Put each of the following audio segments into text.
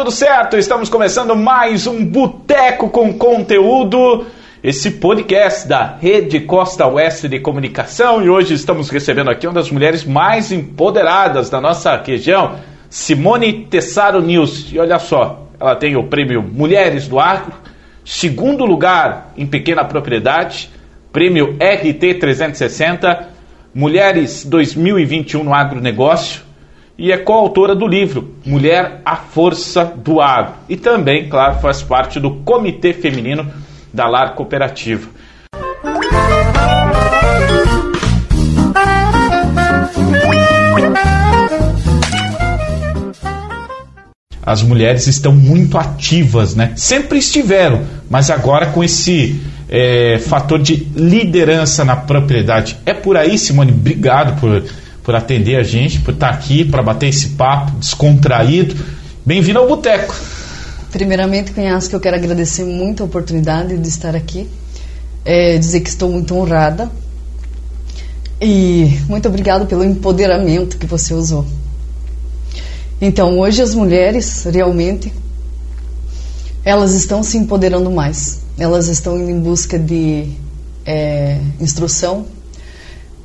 tudo certo? Estamos começando mais um Boteco com Conteúdo, esse podcast da Rede Costa Oeste de Comunicação. E hoje estamos recebendo aqui uma das mulheres mais empoderadas da nossa região, Simone Tessaro News. E olha só, ela tem o prêmio Mulheres do Agro, segundo lugar em pequena propriedade, prêmio RT 360, Mulheres 2021 no agronegócio e é coautora do livro Mulher, a Força do Agro. E também, claro, faz parte do Comitê Feminino da Lar Cooperativa. As mulheres estão muito ativas, né? Sempre estiveram, mas agora com esse é, fator de liderança na propriedade. É por aí, Simone. Obrigado por por atender a gente, por estar aqui, para bater esse papo descontraído. Bem-vindo ao Boteco. Primeiramente, Cunhasco, eu quero agradecer muito a oportunidade de estar aqui, é, dizer que estou muito honrada e muito obrigado pelo empoderamento que você usou. Então, hoje as mulheres realmente elas estão se empoderando mais, elas estão indo em busca de é, instrução,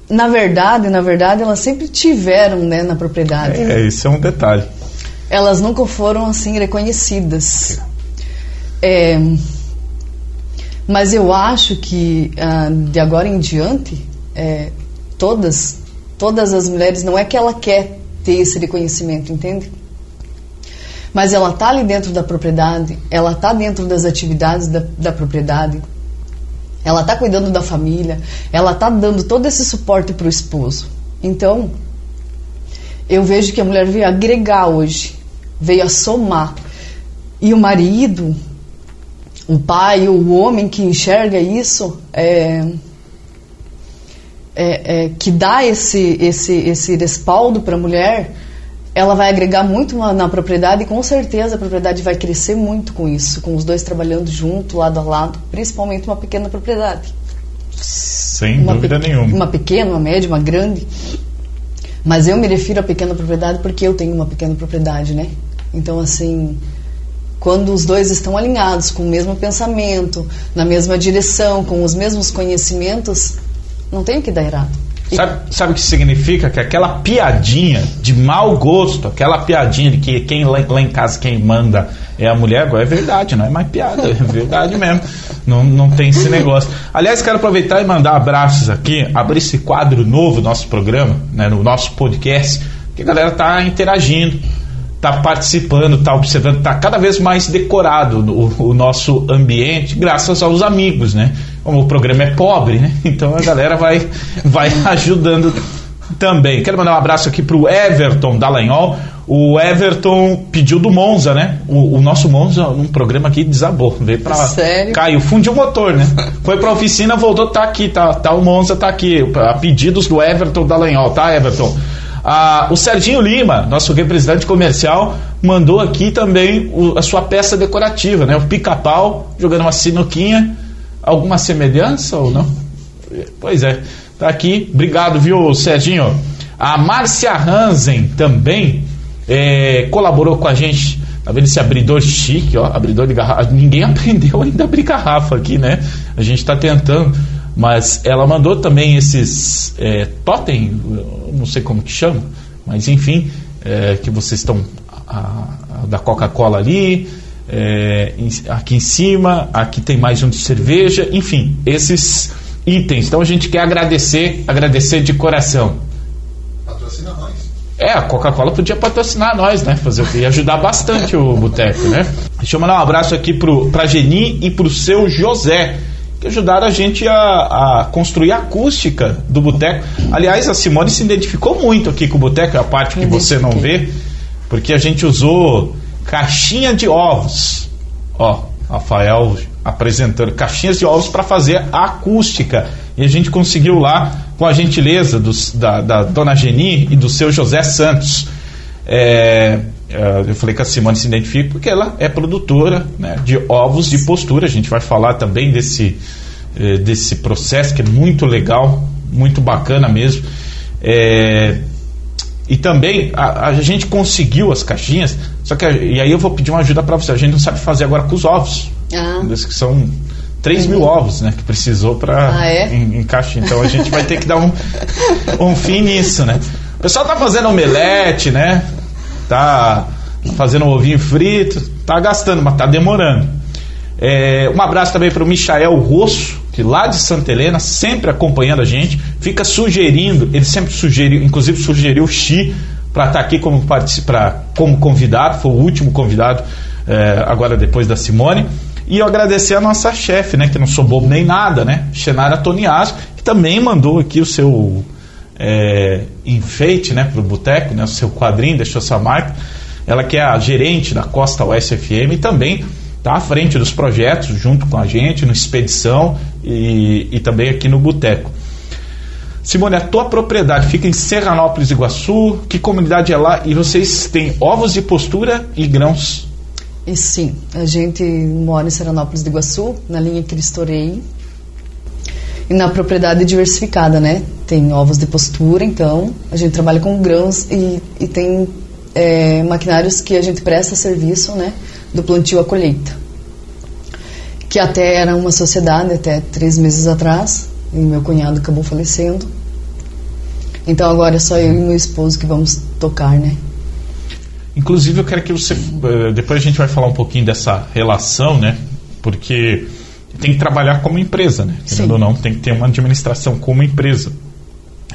na verdade, na verdade, elas sempre tiveram, né, na propriedade. É, isso é um detalhe. Elas nunca foram assim reconhecidas. É, mas eu acho que ah, de agora em diante, é, todas, todas as mulheres, não é que ela quer ter esse reconhecimento, entende? Mas ela está ali dentro da propriedade, ela está dentro das atividades da, da propriedade ela está cuidando da família, ela está dando todo esse suporte para o esposo. Então, eu vejo que a mulher veio agregar hoje, veio a somar. E o marido, o pai, o homem que enxerga isso, é, é, é, que dá esse, esse, esse respaldo para a mulher, ela vai agregar muito na, na, propriedade e com certeza a propriedade vai crescer muito com isso, com os dois trabalhando junto, lado a lado, principalmente uma pequena propriedade. Sem uma dúvida nenhuma. Uma pequena, uma média, uma grande. Mas eu me refiro à pequena propriedade porque eu tenho uma pequena propriedade, né? Então, assim, quando os dois estão alinhados com o mesmo pensamento, na mesma direção, com os mesmos conhecimentos, não tem o que dar errado. Sabe, sabe o que significa? Que aquela piadinha de mau gosto, aquela piadinha de que quem lá, lá em casa quem manda é a mulher, agora é verdade, não é mais piada, é verdade mesmo. Não, não tem esse negócio. Aliás, quero aproveitar e mandar abraços aqui, abrir esse quadro novo do nosso programa, né, no nosso podcast, que a galera tá interagindo está participando, está observando, está cada vez mais decorado o, o, nosso ambiente, graças aos amigos, né? Como o programa é pobre, né? Então a galera vai, vai ajudando também. Quero mandar um abraço aqui para o Everton Dallagnol. O Everton pediu do Monza, né? O, o, nosso Monza, num programa aqui, desabou. Veio pra. Sério? Caiu, fundiu o motor, né? Foi pra oficina, voltou, tá aqui, tá, tá o Monza, tá aqui. A pedidos do Everton Dallagnol, tá, Everton? Ah, o Serginho Lima, nosso representante comercial, mandou aqui também o, a sua peça decorativa, né? O pica-pau jogando uma sinuquinha. Alguma semelhança ou não? Pois é, tá aqui. Obrigado, viu, Serginho? A Márcia Hansen também é, colaborou com a gente. Tá vendo esse abridor chique, ó? Abridor de garrafa. Ninguém aprendeu ainda a abrir garrafa aqui, né? A gente está tentando. Mas ela mandou também esses é, totem, não sei como que chama, mas enfim, é, que vocês estão a, a da Coca-Cola ali, é, em, aqui em cima, aqui tem mais um de cerveja, enfim, esses itens. Então a gente quer agradecer, agradecer de coração. Patrocina nós. É, a Coca-Cola podia patrocinar nós, né? Fazer o quê? ajudar bastante o Boteco, né? Deixa eu mandar um abraço aqui pro, pra Geni e pro seu José que ajudaram a gente a, a construir a acústica do boteco. Aliás, a Simone se identificou muito aqui com o boteco, é a parte que você não vê, porque a gente usou caixinha de ovos. Ó, Rafael apresentando caixinhas de ovos para fazer a acústica. E a gente conseguiu lá, com a gentileza da, da dona Geni e do seu José Santos. É, é, eu falei que a Simone se identifica porque ela é produtora né, de ovos de postura. A gente vai falar também desse, é, desse processo que é muito legal, muito bacana mesmo. É, E também a, a, gente conseguiu as caixinhas, só que e aí eu vou pedir uma ajuda para você. A gente não sabe fazer agora com os ovos. Ah. Que são 3 mil ovos, né? Que precisou para ah, é? encaixar. Então a gente vai ter que dar um, um fim nisso, né? O pessoal tá fazendo omelete, né? Tá fazendo um ovinho frito, tá gastando, mas tá demorando. É, um abraço também para o Michael Rosso, que lá de Santa Helena, sempre acompanhando a gente, fica sugerindo, ele sempre sugeriu, inclusive sugeriu o Xi para estar tá aqui como, pra, como convidado, foi o último convidado é, agora depois da Simone. E eu agradecer a nossa chefe, né, que não sou bobo nem nada, né, Xenara Toniaso, que também mandou aqui o seu é, enfeite, né, para o boteco, né, o seu quadrinho, deixou sua marca. Ela que é a gerente da Costa Oeste FM e também está à frente dos projetos, junto com a gente, no Expedição e, e também aqui no Boteco. Simone, a tua propriedade fica em Serranópolis, Iguaçu. Que comunidade é lá? E vocês têm ovos de postura e grãos e sim, a gente mora em Seranópolis do Iguaçu, na linha Cristorei. E na propriedade diversificada, né? Tem ovos de postura, então a gente trabalha com grãos e, e tem é, maquinários que a gente presta serviço, né? Do plantio à colheita. Que até era uma sociedade, até três meses atrás, e meu cunhado acabou falecendo. Então agora é só eu e meu esposo que vamos tocar, né? Inclusive, eu quero que você. Eh, depois a gente vai falar um pouquinho dessa relação, né? Porque tem que trabalhar como empresa, né? Querendo ou não, tem que ter uma administração como empresa.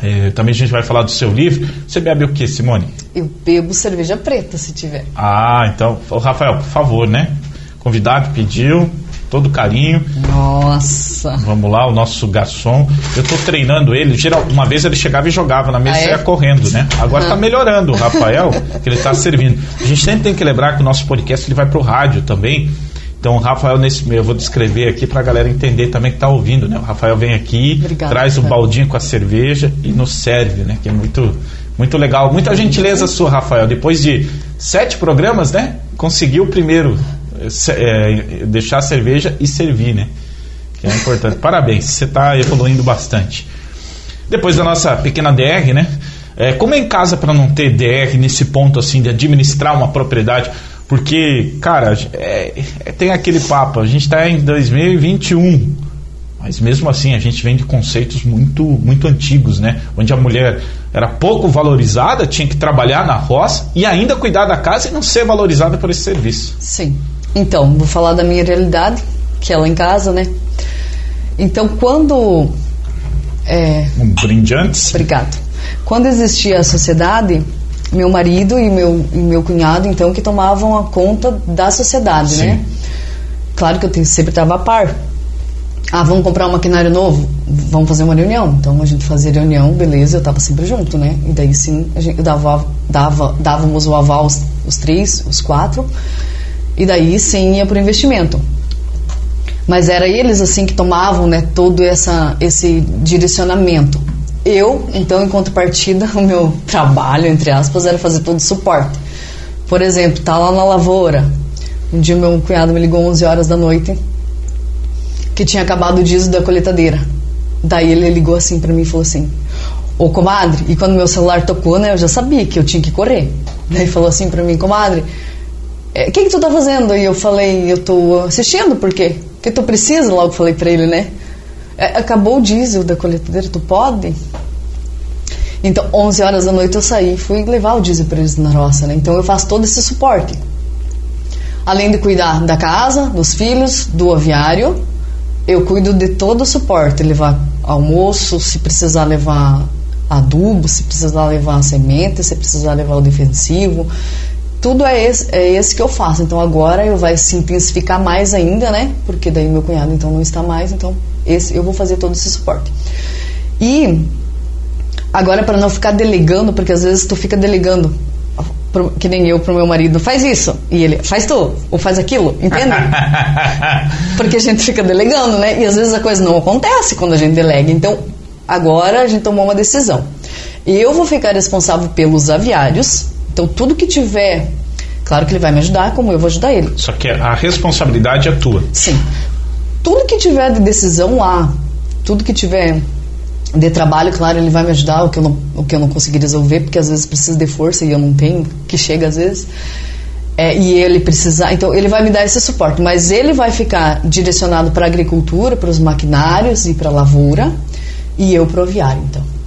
É, também a gente vai falar do seu livro. Você bebe o que, Simone? Eu bebo cerveja preta, se tiver. Ah, então, Rafael, por favor, né? Convidado pediu, todo carinho. Nossa. Vamos lá, o nosso garçom. Eu estou treinando ele. Geral, uma vez ele chegava e jogava na mesa ah, e é? ia correndo, né? Agora está melhorando o Rafael, que ele está servindo. A gente sempre tem que lembrar que o nosso podcast ele vai para o rádio também. Então, o Rafael, nesse eu vou descrever aqui para a galera entender também que está ouvindo, né? O Rafael vem aqui, Obrigada, traz o baldinho com a cerveja e nos serve, né? Que é muito, muito legal. Muita gentileza sua, Rafael. Depois de sete programas, né? Conseguiu o primeiro é, deixar a cerveja e servir, né? Que é importante. Parabéns, você está evoluindo bastante. Depois da nossa pequena DR, né? É, como é em casa para não ter DR nesse ponto assim de administrar uma propriedade? Porque, cara, é, é, tem aquele papo, a gente está em 2021, mas mesmo assim a gente vem de conceitos muito, muito antigos, né? Onde a mulher era pouco valorizada, tinha que trabalhar na roça e ainda cuidar da casa e não ser valorizada por esse serviço. Sim. Então, vou falar da minha realidade, que é lá em casa, né? Então, quando. É, um brinde antes? Obrigado. Quando existia a sociedade, meu marido e meu, e meu cunhado, então, que tomavam a conta da sociedade, Sim. né? Claro que eu sempre estava a par. Ah, vamos comprar um maquinário novo? Vamos fazer uma reunião. Então a gente fazia reunião, beleza, eu estava sempre junto, né? E daí sim, a gente dava, dava, dávamos o aval os, os três, os quatro e daí sim ia para o investimento. Mas era eles assim que tomavam né, todo essa, esse direcionamento. Eu, então, em contrapartida, o meu trabalho, entre aspas, era fazer todo o suporte. Por exemplo, tá lá na lavoura. Um dia meu cunhado me ligou 11 horas da noite que tinha acabado o diesel da coletadeira. Daí ele ligou assim para mim e falou assim: Ô comadre, e quando meu celular tocou, né, eu já sabia que eu tinha que correr. Daí falou assim para mim: Comadre, é, o que, que tu tá fazendo? E eu falei, eu tô assistindo, por quê? Porque tu precisa, logo falei pra ele, né? É, acabou o diesel da coletadeira, tu pode? Então, 11 horas da noite eu saí, fui levar o diesel para eles na roça, né? Então eu faço todo esse suporte. Além de cuidar da casa, dos filhos, do aviário, eu cuido de todo o suporte, levar almoço, se precisar levar adubo, se precisar levar semente, se precisar levar o defensivo, tudo é esse, é esse que eu faço. Então agora eu vai se intensificar mais ainda, né? Porque daí meu cunhado então não está mais, então esse eu vou fazer todo esse suporte. E agora para não ficar delegando, porque às vezes tu fica delegando pro, que nem eu pro meu marido, faz isso e ele faz tu ou faz aquilo, entende? porque a gente fica delegando, né? E às vezes a coisa não acontece quando a gente delega. Então agora a gente tomou uma decisão. Eu vou ficar responsável pelos aviários então, tudo que tiver, claro que ele vai me ajudar, como eu vou ajudar ele. Só que a responsabilidade é tua. Sim. Tudo que tiver de decisão lá, tudo que tiver de trabalho, claro, ele vai me ajudar o que eu não, o que eu não consegui resolver, porque às vezes precisa de força e eu não tenho, que chega às vezes. É, e ele precisar, então ele vai me dar esse suporte, mas ele vai ficar direcionado para a agricultura, para os maquinários e para a lavoura, e eu para o aviário, então.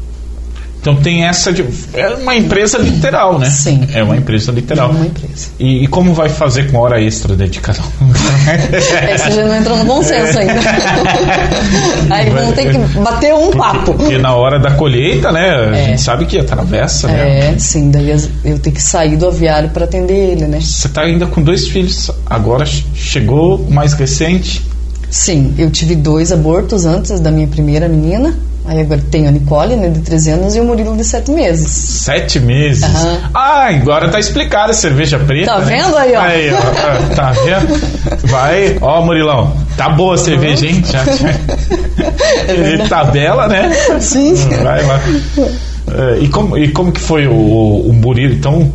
Então tem essa de. É uma empresa literal, né? Sim. É uma empresa literal. É uma empresa. E, e como vai fazer com hora extra dedicada? Essa já não entrou no bom senso ainda. Aí vamos ter que bater um porque, papo. Porque na hora da colheita, né? A É. gente sabe que atravessa, né? É, sim, daí eu tenho que sair do aviário para atender ele, né? Você está ainda com dois filhos. Agora che- chegou o mais recente. Sim, eu tive dois abortos antes da minha primeira menina. Aí agora tenho a Nicole, né, de 13 anos, e o Murilo, de 7 meses. Sete meses. Aham. Ah, agora tá explicada a cerveja preta. Tá né? vendo aí, ó? Aí, ó. Tá vendo? Vai. Ó, Murilão. Tá boa a cerveja, hein? Já, já. Tabela, né? Sim. Vai lá. É, e, como, e como que foi o, o Murilo? Então,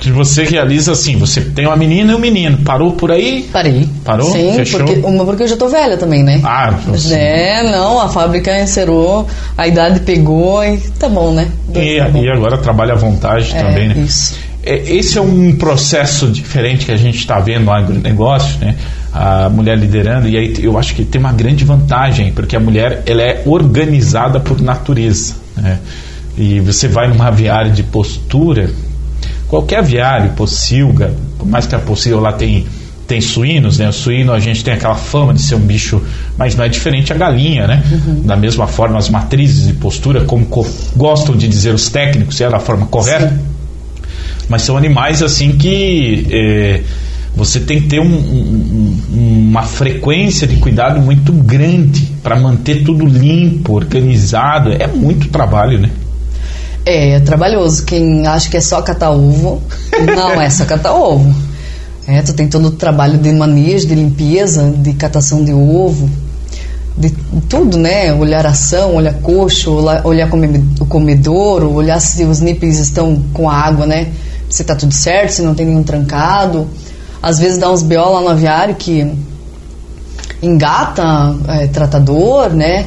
que você realiza assim, você tem uma menina e um menino. Parou por aí? Parei. Parou? Sim, Fechou? porque, uma porque eu já tô velha também, né? Ah, você- É, não, a fábrica encerrou, a idade pegou e tá bom, né? E, Tá bom. e agora trabalha à vontade É, também, né? isso. É, Esse é um processo diferente que a gente está vendo no agronegócio, né? A mulher liderando, e aí eu acho que tem uma grande vantagem, porque a mulher ela é organizada por natureza. Né? E você vai numa aviária de postura, qualquer aviário, pocilga, por mais que a pocilga lá tem, tem suínos, né? O suíno a gente tem aquela fama de ser um bicho, mas não é diferente a galinha, né? Da mesma forma, as matrizes de postura, como co- gostam de dizer os técnicos, é da forma correta mas são animais assim que é, você tem que ter um- um- uma frequência de cuidado muito grande para manter tudo limpo, organizado. É muito trabalho, né? É, é trabalhoso. Quem acha que é só catar ovo, não é só catar ovo. É, tu tem todo o trabalho de manejo, de limpeza, de catação de ovo, de tudo, né? Olhar ação, olhar coxo, olhar, o comedouro, olhar se os nípeis estão com a água, né? Se tá tudo certo, se não tem nenhum trancado. Às vezes dá uns BO lá no aviário que engata é, tratador, né?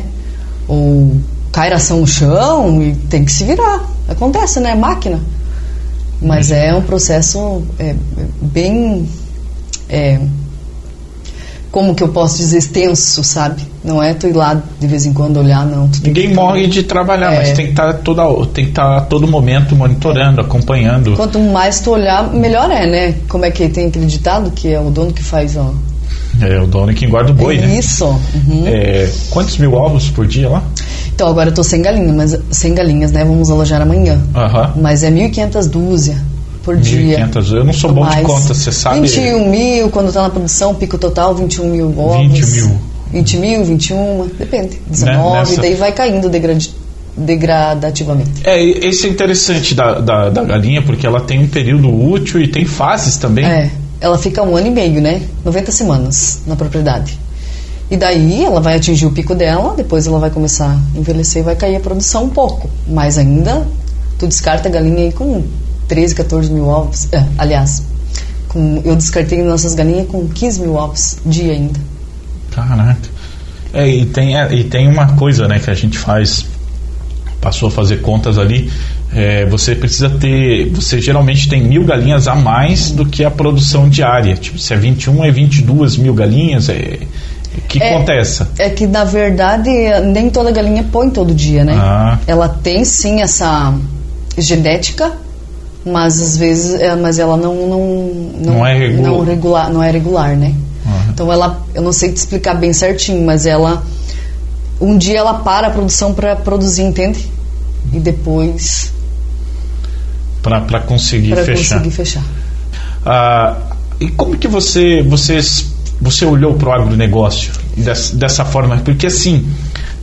Ou cai ração no chão e tem que se virar. Acontece, né? Máquina. Mas é um processo é, bem. é, como que eu posso dizer? Extenso, sabe? Não é tu ir lá de vez em quando olhar, não. Ninguém que- morre de trabalhar, É. mas tem que estar toda tem que estar a todo momento monitorando, acompanhando. Quanto mais tu olhar, melhor é, né? Como é que tem aquele ditado que é o dono que faz, ó. É o dono que engorda o boi, né? Isso. uhum. É, quantos mil ovos por dia lá? Então agora eu tô sem galinha, mas sem galinhas, né? Vamos alojar amanhã. Aham. Mas é 1.500 dúzia por dia. 1.500. Eu não sou bom de Mais. conta, você sabe? 21 mil, quando tá na produção, pico total, 21 mil ovos. 20 mil. 20 mil, 21, depende. 19, nessa- daí vai caindo degradi- degradativamente. É, esse é interessante da, da, da galinha, porque ela tem um período útil e tem fases também. É, ela fica um ano e meio, né? 90 semanas na propriedade. E daí ela vai atingir o pico dela, depois ela vai começar a envelhecer e vai cair a produção um pouco. Mas ainda, tu descarta a galinha aí com 13, 14 mil ovos. É, aliás, com- eu descartei nossas galinhas com 15 mil ovos dia ainda. Caraca. É, e tem, é, e tem uma coisa, né, que a gente faz, passou a fazer contas ali, é, você precisa ter, você geralmente tem mil galinhas a mais do que a produção diária. Tipo, se é 21, é 22 mil galinhas, é, que É. conta é essa? É que na verdade nem toda galinha põe todo dia, né? Ah. Ela tem sim essa genética, mas às vezes, é, mas ela não não Não é regu- não regular, não é regular, né? Aham. Então ela, eu não sei te explicar bem certinho, mas ela um dia ela para a produção para produzir, entende? E depois Para conseguir para fechar. conseguir fechar. Ah, e como que você vocês você olhou para o agronegócio dessa, dessa forma? Porque assim,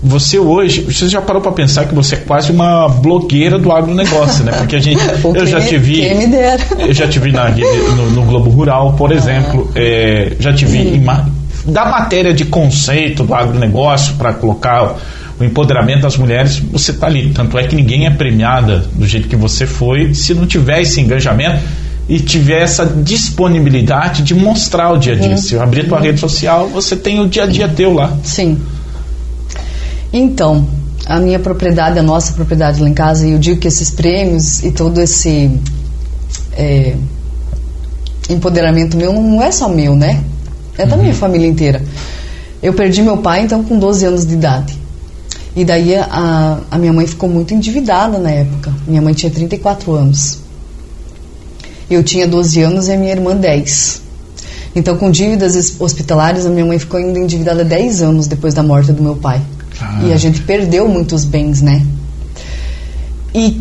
você hoje, você já parou para pensar que você é quase uma blogueira do agronegócio, né? Porque a gente, eu já te vi, eu já te vi na, no, no Globo Rural, por exemplo, é, já te vi em da matéria de conceito do agronegócio para colocar o empoderamento das mulheres, você está ali. Tanto é que ninguém é premiada do jeito que você foi se não tiver esse engajamento e tiver essa disponibilidade de mostrar o dia a dia. Se eu abrir tua rede social, você tem o dia a dia teu lá. Sim. Então, a minha propriedade, a nossa propriedade lá em casa, e eu digo que esses prêmios e todo esse é, empoderamento meu não é só meu, né? É da uhum. minha família inteira. Eu perdi meu pai, então, com 12 anos de idade. E daí a, a minha mãe ficou muito endividada na época. Minha mãe tinha 34 anos. Eu tinha 12 anos e a minha irmã 10. Então, com dívidas hospitalares, a minha mãe ficou ainda endividada 10 anos depois da morte do meu pai. Ah. E a gente perdeu muitos bens, né? E,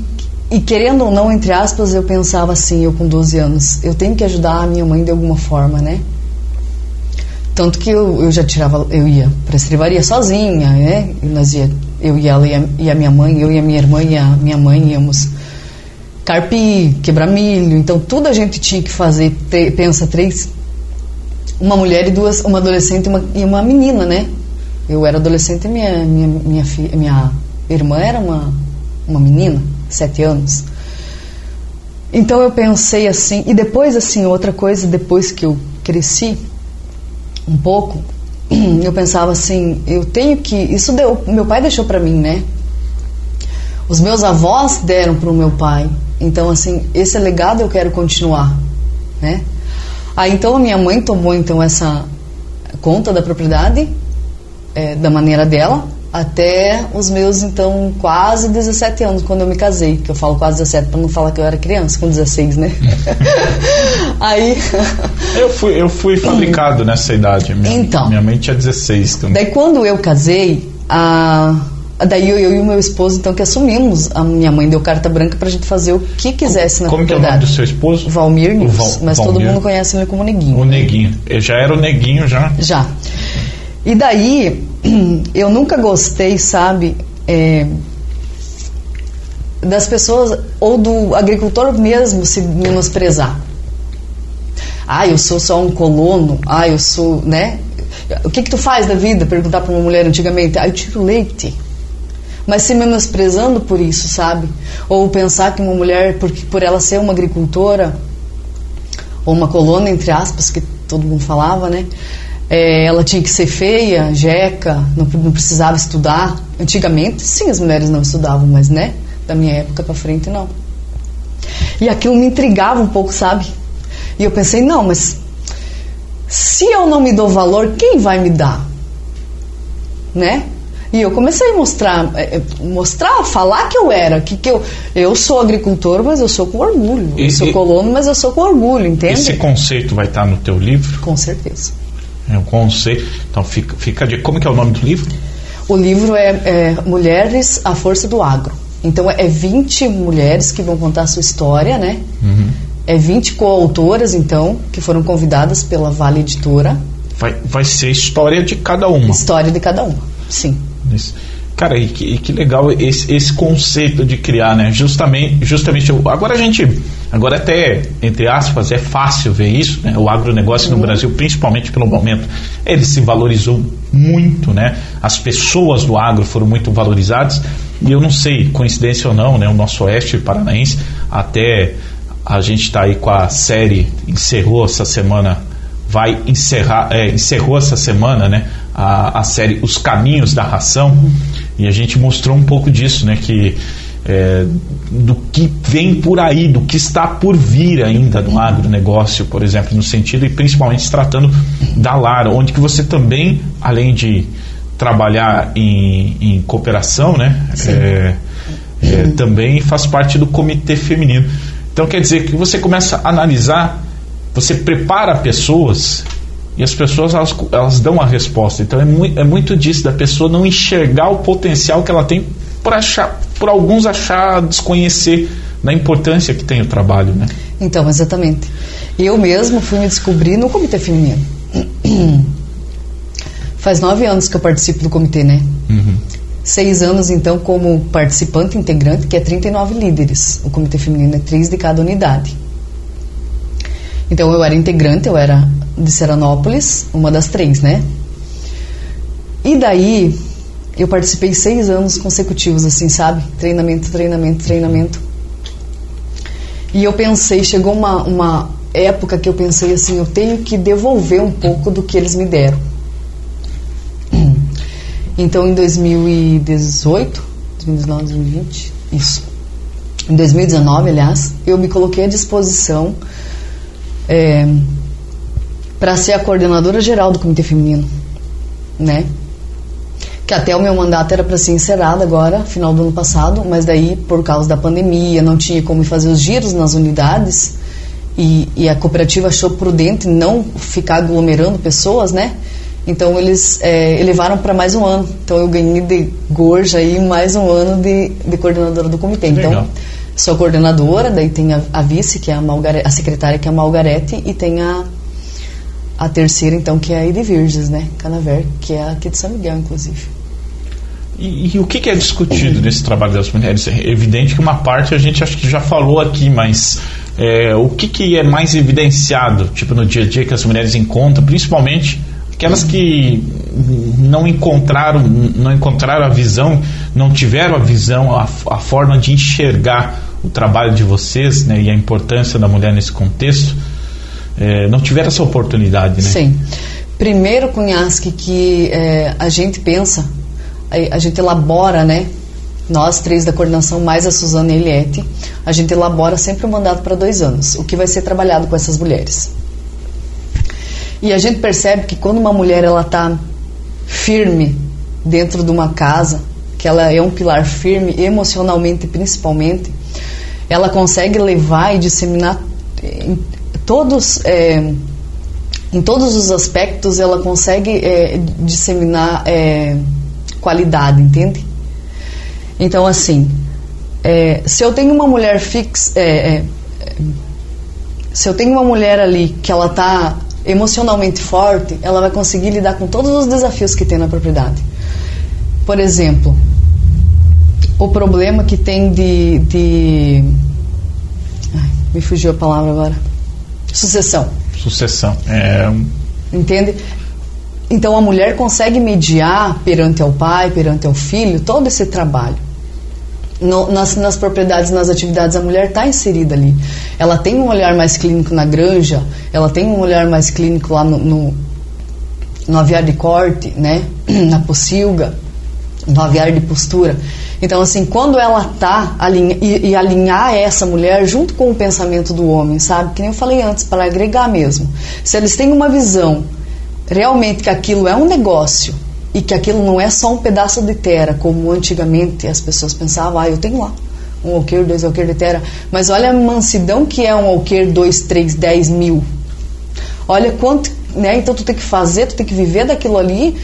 e querendo ou não, entre aspas, eu pensava assim, eu com 12 anos, eu tenho que ajudar a minha mãe de alguma forma, né? Tanto que eu, eu já tirava, eu ia para a escrivaria sozinha, né? E nós ia, eu e ela e a, e a, minha mãe, eu e a minha irmã e a minha mãe íamos carpir, quebrar milho. Então tudo a gente tinha que fazer. pensa três, uma mulher e duas, uma adolescente e uma, e uma menina, né? Eu era adolescente e minha minha minha, filha, minha irmã era uma uma menina, sete anos. Então eu pensei assim, e depois assim outra coisa depois que eu cresci um pouco, eu pensava assim, eu tenho que. Isso deu, meu pai deixou para mim, né? Os meus avós deram para o meu pai. Então, assim, esse legado eu quero continuar, né? Aí, então, a minha mãe tomou, então, essa conta da propriedade é, da maneira dela até os meus, então, quase 17 anos, quando eu me casei. Que eu falo quase 17 para não falar que eu era criança, com 16, né? Aí. eu, fui, eu fui fabricado nessa idade. Minha, então. Minha mãe tinha 16 também. Daí, quando eu casei, a. Daí eu, eu, e o meu esposo, então, que assumimos. A minha mãe deu carta branca pra gente fazer o que quisesse na como propriedade. Como é o nome do seu esposo? Valmir News. Val, mas Valmir. todo mundo conhece ele como Neguinho. O Neguinho. Eu já era o Neguinho, já? Já. E daí, eu nunca gostei, sabe, é, das pessoas, ou do agricultor mesmo se menosprezar. Ah, eu sou só um colono, ah, eu sou, né? O que que tu faz da vida? Perguntar para uma mulher antigamente. Ah, eu tiro leite. Mas se menosprezando por isso, sabe? Ou pensar que uma mulher, porque, por ela ser uma agricultora, ou uma colona, entre aspas, que todo mundo falava, né? É, ela tinha que ser feia, jeca, não, não, precisava estudar. Antigamente, sim, as mulheres não estudavam, mas né, da minha época para frente não. E aquilo me intrigava um pouco, sabe? E eu pensei, não, mas se eu não me dou valor, quem vai me dar? Né? E eu comecei a mostrar, é, é, mostrar, falar que eu era, que, que eu, eu sou agricultor, mas eu sou com orgulho. E, eu sou colono, mas eu sou com orgulho, entende? Esse conceito vai estar no teu livro? Com certeza. É um conceito. Então fica, fica de. Como que é o nome do livro? O livro é, é Mulheres, a Força do Agro. Então é 20 mulheres que vão contar a sua história, né? Uhum. É 20 coautoras, então, que foram convidadas pela Vale Editora. Vai, vai ser história de cada uma. História de cada uma, sim. Cara, e que, e que legal esse, esse, conceito de criar, né? Justamente, justamente agora a gente, agora até, entre aspas, é fácil ver isso, né? O agronegócio uhum. no Brasil, principalmente pelo momento, ele se valorizou muito, né? As pessoas do agro foram muito valorizadas e eu não sei, coincidência ou não, né? O nosso oeste paranaense, até a gente está aí com a série, encerrou essa semana vai encerrar, é, encerrou essa semana, né, a, a série Os Caminhos da Ração, e a gente mostrou um pouco disso, né? Que é, do que vem por aí, do que está por vir ainda no agronegócio, por exemplo, no sentido e principalmente se tratando da Lara, onde que você também, além de trabalhar em, em cooperação, né, é, é, também faz parte do comitê feminino. Então quer dizer que você começa a analisar, você prepara pessoas e as pessoas elas, elas dão a resposta. Então é, mu é muito disso, da pessoa não enxergar o potencial que ela tem por, achar, por alguns achar, desconhecer da importância que tem o trabalho. Né? Então, exatamente. Eu mesmo fui me descobrir no Comitê Feminino. Faz nove anos que eu participo do comitê, né? Uhum. Seis anos, então, como participante integrante, que é 39 líderes. O Comitê Feminino é três de cada unidade. Então, eu era integrante, eu era de Seranópolis, uma das três, né? E daí eu participei seis anos consecutivos, assim, sabe? Treinamento, treinamento, treinamento. E eu pensei, chegou uma, uma época que eu pensei assim, eu tenho que devolver um pouco do que eles me deram. Então, em 2018, 2019, 2020, isso. Em 2019, aliás, eu me coloquei à disposição é, para ser a coordenadora geral do Comitê Feminino, né? Que até o meu mandato era para ser encerrado agora, final do ano passado, mas daí, por causa da pandemia, não tinha como fazer os giros nas unidades e, e a cooperativa achou prudente não ficar aglomerando pessoas, né? Então eles é, elevaram para mais um ano. Então eu ganhei de gorja aí mais um ano de, de coordenadora do comitê. Então sou coordenadora, daí tem a, a vice que é a, Malgarete, a secretária que é a Malgarete e tem a a terceira, então, que é a Ide Virges, né? Canaver, que é aqui de São Miguel, inclusive. E, e, o que, que, é discutido nesse trabalho das mulheres? É evidente que uma parte a gente acho que já falou aqui, mas é, o que, que é mais evidenciado, tipo, no dia a dia que as mulheres encontram, principalmente aquelas que não encontraram, não encontraram a visão, não tiveram a visão, a, a forma de enxergar o trabalho de vocês né, e a importância da mulher nesse contexto é, não tiveram essa oportunidade, né? Sim. Primeiro, Cunhasque, que é, a gente pensa, a, a, gente elabora, né? Nós três da coordenação, mais a Suzana e a Eliette, a gente elabora sempre um mandato para dois anos, o que vai ser trabalhado com essas mulheres. E a gente percebe que quando uma mulher ela está firme dentro de uma casa, que ela é um pilar firme emocionalmente principalmente, ela consegue levar e disseminar todos é, em todos os aspectos ela consegue é, disseminar é, qualidade, entende? Então assim, é, se eu tenho uma mulher fixa, é, é, se eu tenho uma mulher ali que ela está emocionalmente forte, ela vai conseguir lidar com todos os desafios que tem na propriedade. Por exemplo, o problema que tem de, de... Ai, me fugiu a palavra agora Sucessão. Sucessão. É... Entende? Então a mulher consegue mediar perante ao pai, perante ao filho, todo esse trabalho. No, nas, nas, propriedades, nas atividades, a mulher está inserida ali. Ela tem um olhar mais clínico na granja, ela tem um olhar mais clínico lá no, no, no aviário de corte, né? na pocilga, no aviário de postura. Então, assim, quando ela tá alinha, e, e, alinhar essa mulher junto com o pensamento do homem, sabe? Que nem eu falei antes, para agregar mesmo. Se eles têm uma visão realmente que aquilo é um negócio e que aquilo não é só um pedaço de terra, como antigamente as pessoas pensavam, ah, eu tenho lá um alqueire, dois alqueires de terra. Mas olha a mansidão que é um alqueire, dois, três, dez mil. Olha quanto, né? Então tu tem que fazer, tu tem que viver daquilo ali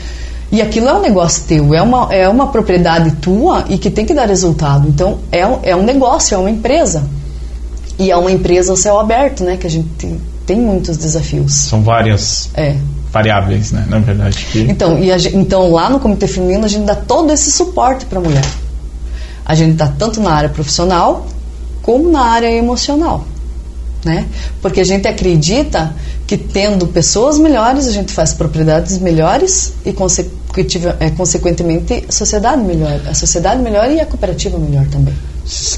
e aquilo é um negócio teu, é uma, é uma propriedade tua e que tem que dar resultado. Então, é, um, é um negócio, é uma empresa. E é uma empresa ao céu aberto, né? Que a gente tem, tem muitos desafios. São várias é. variáveis, né? Na verdade. Que... Então, e a, então, lá no Comitê Feminino, a gente dá todo esse suporte para a mulher. A gente dá tanto na área profissional como na área emocional. Né? Porque a gente acredita que tendo pessoas melhores, a gente faz propriedades melhores e é, consequentemente sociedade melhor. A sociedade melhor e a cooperativa melhor também.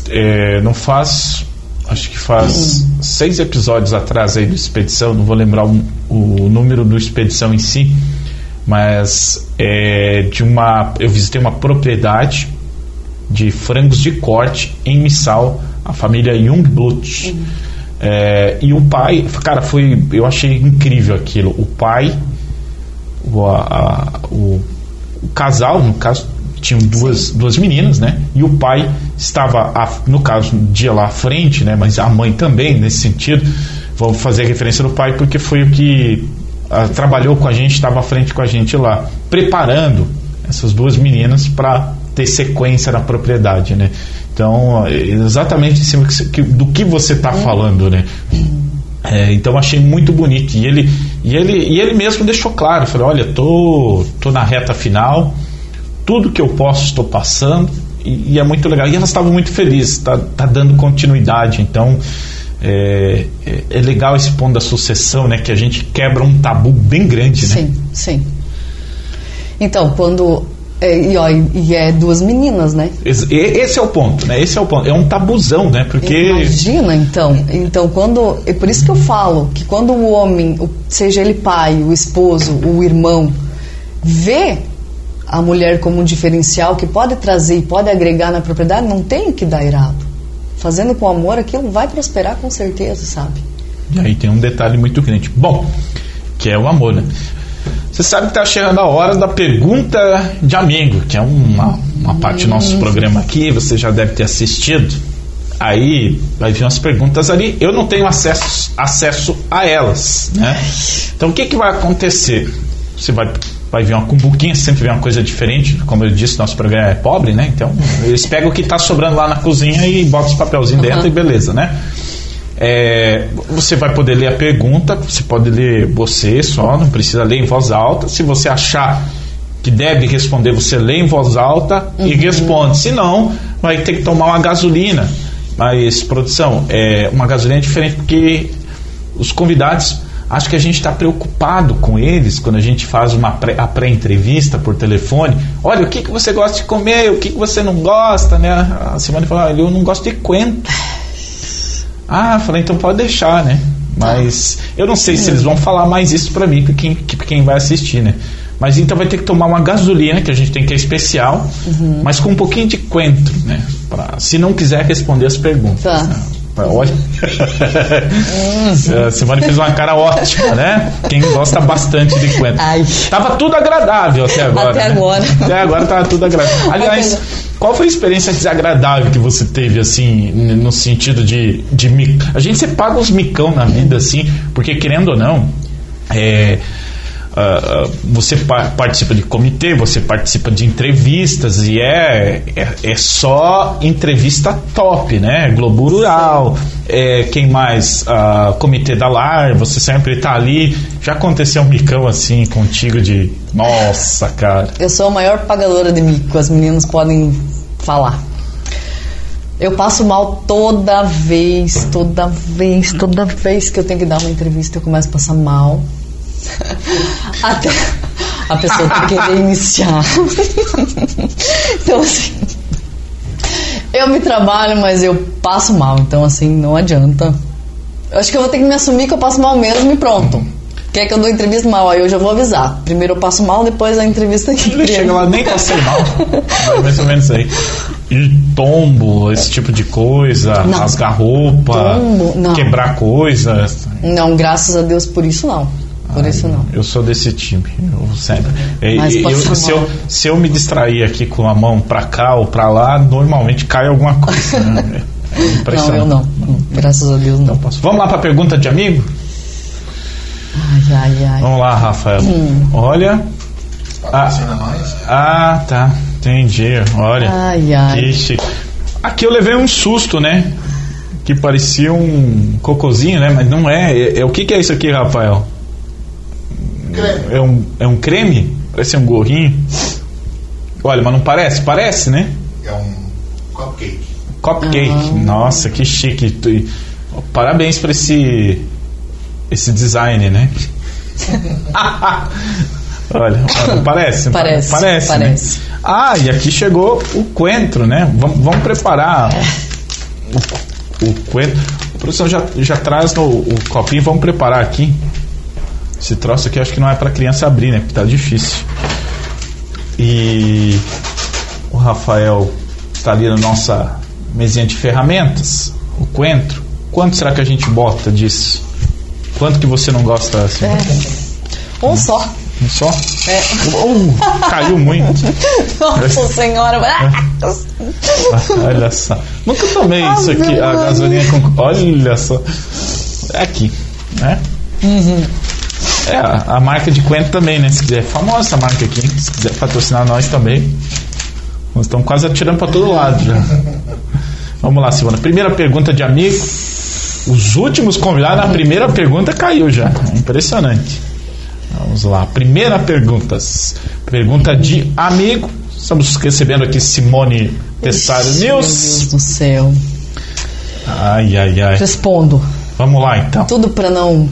É, não faz, acho que faz seis episódios atrás aí do Expedição, não vou lembrar o, o número do Expedição em si, mas é, de uma, eu visitei uma propriedade de frangos de corte em Missal, a família Jungblut. Hum. É, e o pai, cara, foi, eu achei incrível aquilo. O pai, o, a, o, o casal, no caso, tinham duas, duas meninas, né? E o pai estava, a, no caso, um dia lá à frente, né? Mas a mãe também, nesse sentido. Vou fazer referência do pai porque foi o que a, trabalhou com a gente, estava à frente com a gente lá, preparando essas duas meninas para ter sequência na propriedade, né? Então, exatamente em cima do que você está falando, né? É, então achei muito bonito e ele e ele e ele mesmo deixou claro, falou, olha, tô tô na reta final, tudo que eu posso estou passando e, e é muito legal. E elas estavam muito felizes, tá, tá dando continuidade. Então é, é, é, legal esse ponto da sucessão, né? Que a gente quebra um tabu bem grande, né? Sim, sim. Então, quando é, e, ó, e é duas meninas, né? Esse, esse, é o ponto, né? Esse é o ponto. É um tabuzão, né? Porque. Imagina, então. Então, quando. É por isso que eu falo que quando o homem, seja ele pai, o esposo, o irmão, vê a mulher como um diferencial que pode trazer e pode agregar na propriedade, não tem que dar errado. Fazendo com amor, aquilo vai prosperar com certeza, sabe? E aí tem um detalhe muito grande. Bom, que é o amor, né? Você sabe que está chegando a hora da pergunta de amigo, que é uma, uma parte do nosso programa aqui, você já deve ter assistido. Aí vai vir umas perguntas ali, eu não tenho acesso, acesso a elas, né? Então o que, que vai acontecer? Você vai, vai vir uma cumbuquinha, sempre vem uma coisa diferente, como eu disse, nosso programa é pobre, né? Então eles pegam o que está sobrando lá na cozinha e botam os papelzinhos uhum. dentro e beleza, né? É, você vai poder ler a pergunta, você pode ler você só, não precisa ler em voz alta. Se você achar que deve responder, você lê em voz alta uhum. e responde. Se não, vai ter que tomar uma gasolina. Mas, produção, é, uma gasolina é diferente porque os convidados, acho que a gente está preocupado com eles quando a gente faz uma pré, a pré-entrevista por telefone. Olha, o que, que você gosta de comer, o que, que você não gosta, né? A Simone falou, eu não gosto de quento. Ah, falei, então pode deixar, né? Mas eu não sei se eles vão falar mais isso para mim, para quem, quem vai assistir, né? Mas então vai ter que tomar uma gasolina, que a gente tem que é especial, uhum. mas com um pouquinho de coentro, né? Pra, se não quiser responder as perguntas. Tá. Né? Olha. a Simone fez uma cara ótima, né? Quem gosta bastante de coentro. Ai. Tava tudo agradável até agora. Até né? agora. Até agora tava tudo agradável. Aliás, qual foi a experiência desagradável que você teve, assim, no sentido de, de mic... A gente você paga uns micão na vida, assim, porque querendo ou não, é, uh, você pa participa de comitê, você participa de entrevistas e é, é, é só entrevista top, né? Globo Rural, é, quem mais? Uh, comitê da LAR, você sempre está ali. Já aconteceu um micão assim contigo de nossa, cara. Eu sou a maior pagadora de mico, as meninas podem falar. Eu passo mal toda vez, toda vez, toda vez que eu tenho que dar uma entrevista, eu começo a passar mal. Até a pessoa que querer iniciar. então, assim. Eu me trabalho, mas eu passo mal. Então, assim, não adianta. Eu acho que eu vou ter que me assumir que eu passo mal mesmo e pronto. Quer que eu dou entrevista mal? Aí eu já vou avisar. Primeiro eu passo mal, depois a entrevista aqui. Ele chega lá, nem passei mal. Vai mais ou menos aí. E tombo, esse tipo de coisa, não. rasgar roupa, tombo, quebrar coisas. Não, graças a Deus por isso não. Por isso não. Eu sou desse time. Eu sempre. Mas eu, eu, se, eu, se eu me distrair aqui com a mão pra cá ou pra lá, normalmente cai alguma coisa. Né? É não, eu não. Graças a Deus não. Então, posso. Vamos lá pra pergunta de amigo? Ai, ai, ai. Vamos lá, Rafael. Hum. Olha. Ah, ah, tá. Entendi. Olha. Ai, ai. Que Aqui eu levei um susto, né? Que parecia um cocôzinho, né? Mas não é. é, é o que, que é isso aqui, Rafael? Creme. É um, é um creme? Parece um gorrinho. Olha, mas não parece? Parece, né? É um cupcake. Cupcake. Ah. Nossa, que chique. Parabéns para esse esse design, né? Olha, parece, parece, parece, parece. Né? Ah, e aqui chegou o coentro, né? Vamos, vamos preparar o, o coentro. A produção já, já traz no, o copinho, vamos preparar aqui. Esse troço aqui acho que não é para criança abrir, né? Porque tá difícil. E o Rafael está ali na nossa mesinha de ferramentas, o coentro. Quanto será que a gente bota disso? Quanto que você não gosta assim? É. Um só. Um só? É. Uh, caiu muito. Nossa senhora. É. Olha só. Nunca tomei ah, isso aqui, a gasolina com. Olha só. É aqui, né? Uhum. É, a, marca de Quento também, né? Se quiser, é famosa essa marca aqui. Se quiser patrocinar nós também. Nós estamos quase atirando para todo lado já. Vamos lá, Simona. Primeira pergunta de amigo. Os últimos convidados, na primeira pergunta caiu já. Impressionante. Vamos lá. Primeira pergunta. Pergunta de amigo. Estamos recebendo aqui Simone Tessaro News. Meu Deus do céu. Ai, ai, ai. Respondo. Vamos lá então. Tudo para não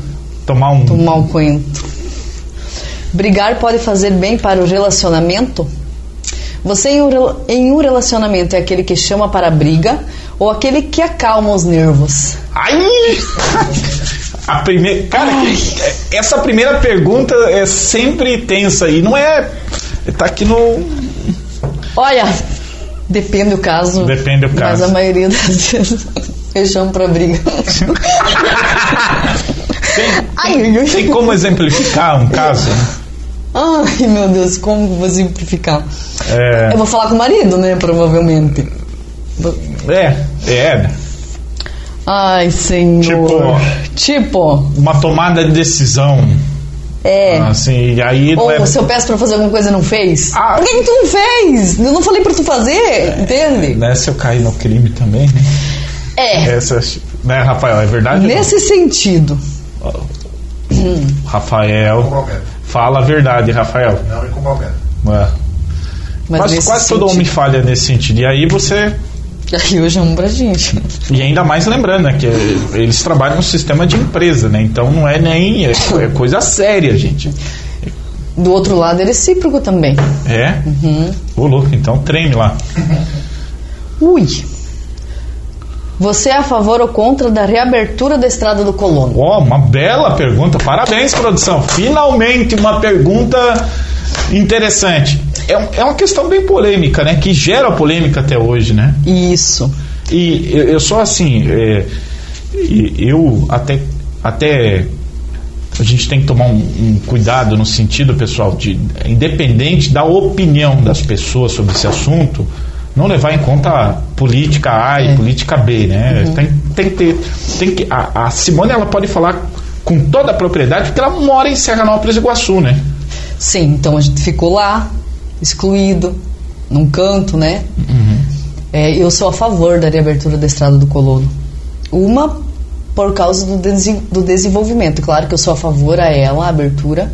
tomar um tomar um coentro. Brigar pode fazer bem para o relacionamento? Você em um, relacionamento é aquele que chama para a briga ou aquele que acalma os nervos? Ai! A primeira, cara, Ai. essa primeira pergunta é sempre tensa e não é tá aqui no. Olha, depende do caso. Depende do Mas caso. a maioria das vezes eu chamo pra briga. Tem, Ai, tem como exemplificar um caso? Ai, meu Deus, como vou simplificar? É, Eu vou falar com o marido, né? Provavelmente. é, é? Ai, senhor. Tipo, uma tomada de decisão. é. Assim, aí Ou é. se eu peço pra fazer alguma coisa e não fez? Ah. Por que, que tu não fez? Eu não falei pra tu fazer, entende? Né, se eu cair no crime também, né? É, Essa, né, Rafael, é verdade? nesse sentido. Rafael, Compromete. fala a verdade, Rafael. Não me compromete. É. Mas Quase, quase todo homem falha nesse sentido. E aí você. Aí eu chamo pra gente. E ainda mais lembrando, né? Que eles trabalham no sistema de empresa, né? Então não é nem. É, é coisa séria, gente. Do outro lado é recíproco também. É? Uhum. Ô, louco, então treme lá. Ui. Você é a favor ou contra da reabertura da estrada do Colono? Ó, uma bela pergunta. Parabéns, produção. Finalmente uma pergunta interessante. É, um- é uma questão bem polêmica, né? Que gera polêmica até hoje, né? Isso. E eu, eu sou assim, é, eu até, até a gente tem que tomar um, um cuidado no sentido, pessoal, de independente da opinião das pessoas sobre esse assunto, não levar em conta a política A e É. política B, né? Tem, tem que ter, tem que a, a Simone ela pode falar com toda a propriedade porque ela mora em Serranópolis Iguaçu, né? Sim, então a gente ficou lá, excluído, num canto, né? É, eu sou a favor da reabertura da estrada do Colono. Uma, por causa do, desi- do desenvolvimento. Claro que eu sou a favor a ela, a abertura.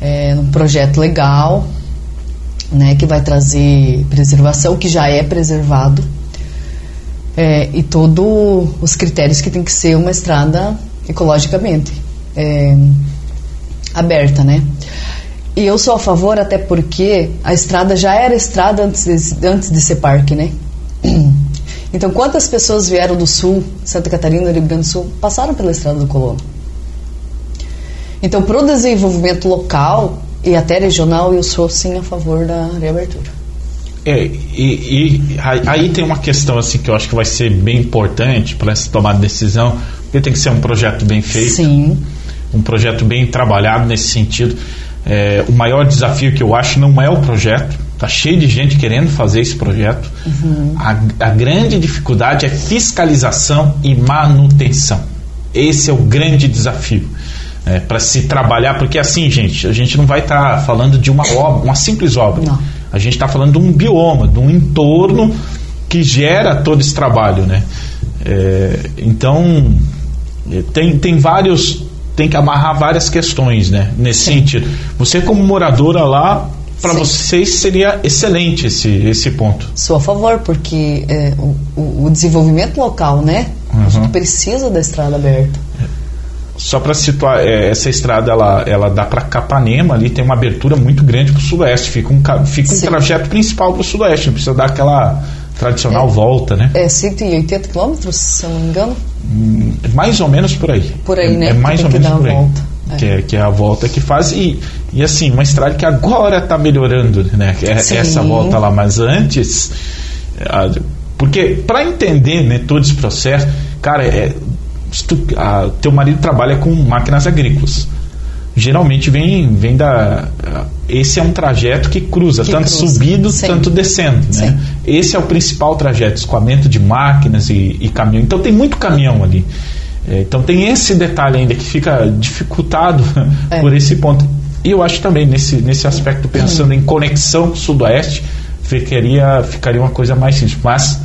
É um projeto legal, né? Que vai trazer preservação, que já é preservado. É, e todos os critérios que tem que ser uma estrada ecologicamente é, aberta, né? E eu sou a favor até porque a estrada já era estrada antes de, antes de ser parque, né? Então, quantas pessoas vieram do sul, Santa Catarina, Rio Grande do Sul, passaram pela estrada do Colono? Então, para o desenvolvimento local e até regional, eu sou sim a favor da reabertura. É, e, e aí- tem uma questão assim que eu acho que vai ser bem importante para essa tomada de decisão, porque tem que ser um projeto bem feito, Sim, um projeto bem trabalhado nesse sentido. É, o maior desafio que eu acho não é o projeto, tá cheio de gente querendo fazer esse projeto. A, a grande dificuldade é fiscalização e manutenção. Esse é o grande desafio. Para se trabalhar, porque assim, gente, a gente não vai estar falando de uma obra, uma simples obra. Não. A gente está falando de um bioma, de um entorno que gera todo esse trabalho, né? É, então é, tem, tem vários, tem que amarrar várias questões, né? Nesse sentido. Você como moradora lá, para Sim. vocês seria excelente esse, esse ponto. sou a favor, porque é, o, o- desenvolvimento local, né? A Uhum. gente precisa da estrada aberta. Só para situar, é, essa estrada ela, ela dá para Capanema, ali tem uma abertura muito grande para o sudoeste. Fica um, ca- fica um Sim. trajeto principal para o sudoeste, não precisa dar aquela tradicional volta, né? É 180 quilômetros, se eu não me engano. Hum, mais ou menos por aí. Por aí, é, né? É mais ou menos por aí. volta. É. Que, é, que é a volta que faz. E, e assim, uma estrada que agora está melhorando, né? É- Sim. Essa volta lá, mas antes. a- porque para entender né, todo esse processo, cara, é, se tu, a- teu marido trabalha com máquinas agrícolas. Geralmente vem, vem da. Esse é um trajeto que cruza, Que tanto cruza, subido, sim. tanto descendo. Né? Esse é o principal trajeto, escoamento de máquinas e, e caminhão. Então tem muito caminhão ali. É, então tem esse detalhe ainda que fica dificultado É. por esse ponto. E eu acho também nesse, nesse aspecto, pensando em conexão com o sudoeste, ficaria, ficaria uma coisa mais simples. Mas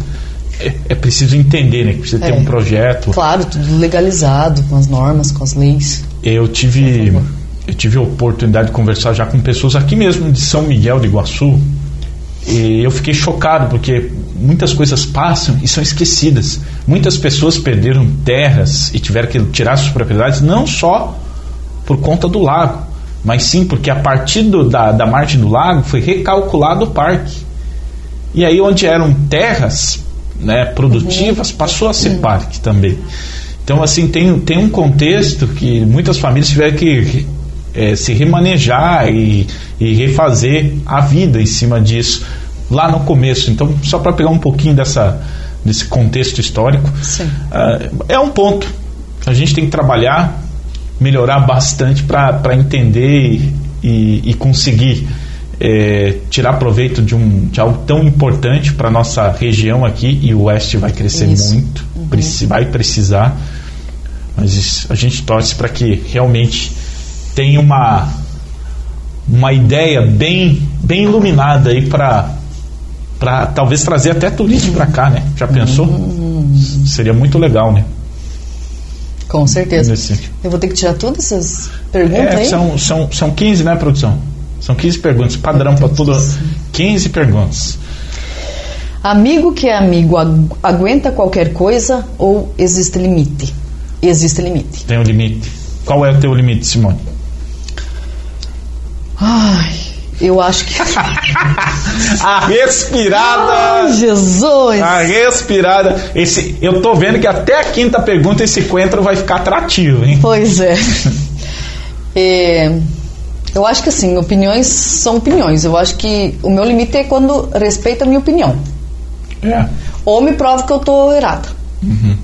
é, é preciso entender, né? Que precisa ter É. um projeto. Claro, tudo legalizado, com as normas, com as leis. Eu tive, eu tive a oportunidade de conversar já com pessoas aqui mesmo de São Miguel de Iguaçu. E eu fiquei chocado porque muitas coisas passam e são esquecidas. Muitas pessoas perderam terras e tiveram que tirar suas propriedades não só por conta do lago, mas sim porque a partir do- da, da margem do lago foi recalculado o parque. E aí onde eram terras né, produtivas passou a ser parque também. Então assim tem, tem um contexto que muitas famílias tiveram que é, se remanejar e, e refazer a vida em cima disso lá no começo. Então, só para pegar um pouquinho dessa, desse contexto histórico, uh, é um ponto a gente tem que trabalhar, melhorar bastante para entender e, e, e conseguir é, tirar proveito de, um, de algo tão importante para nossa região aqui e o oeste vai crescer Isso. muito, uhum. preci, vai precisar, mas a gente torce para que realmente tenha uma uma ideia bem bem iluminada aí para para talvez trazer até turismo para cá, né? Já pensou? Uhum. Seria muito legal, né? Com certeza. Nesse... Eu vou ter que tirar todas essas perguntas é, aí? São, são, são 15, né, produção? São 15 perguntas, padrão para tudo. 15 perguntas. Amigo que é amigo aguenta qualquer coisa ou existe limite? Existe limite. Tem um limite. Qual é o teu limite, Simone? Ai, eu acho que. a respirada. Ai, Jesus! A respirada. Esse, eu tô vendo que até a quinta pergunta esse coentro vai ficar atrativo, hein? Pois é. é eu acho que assim, opiniões são opiniões. Eu acho que o meu limite é quando respeita a minha opinião. É. Ou me prova que eu tô errada. Uhum.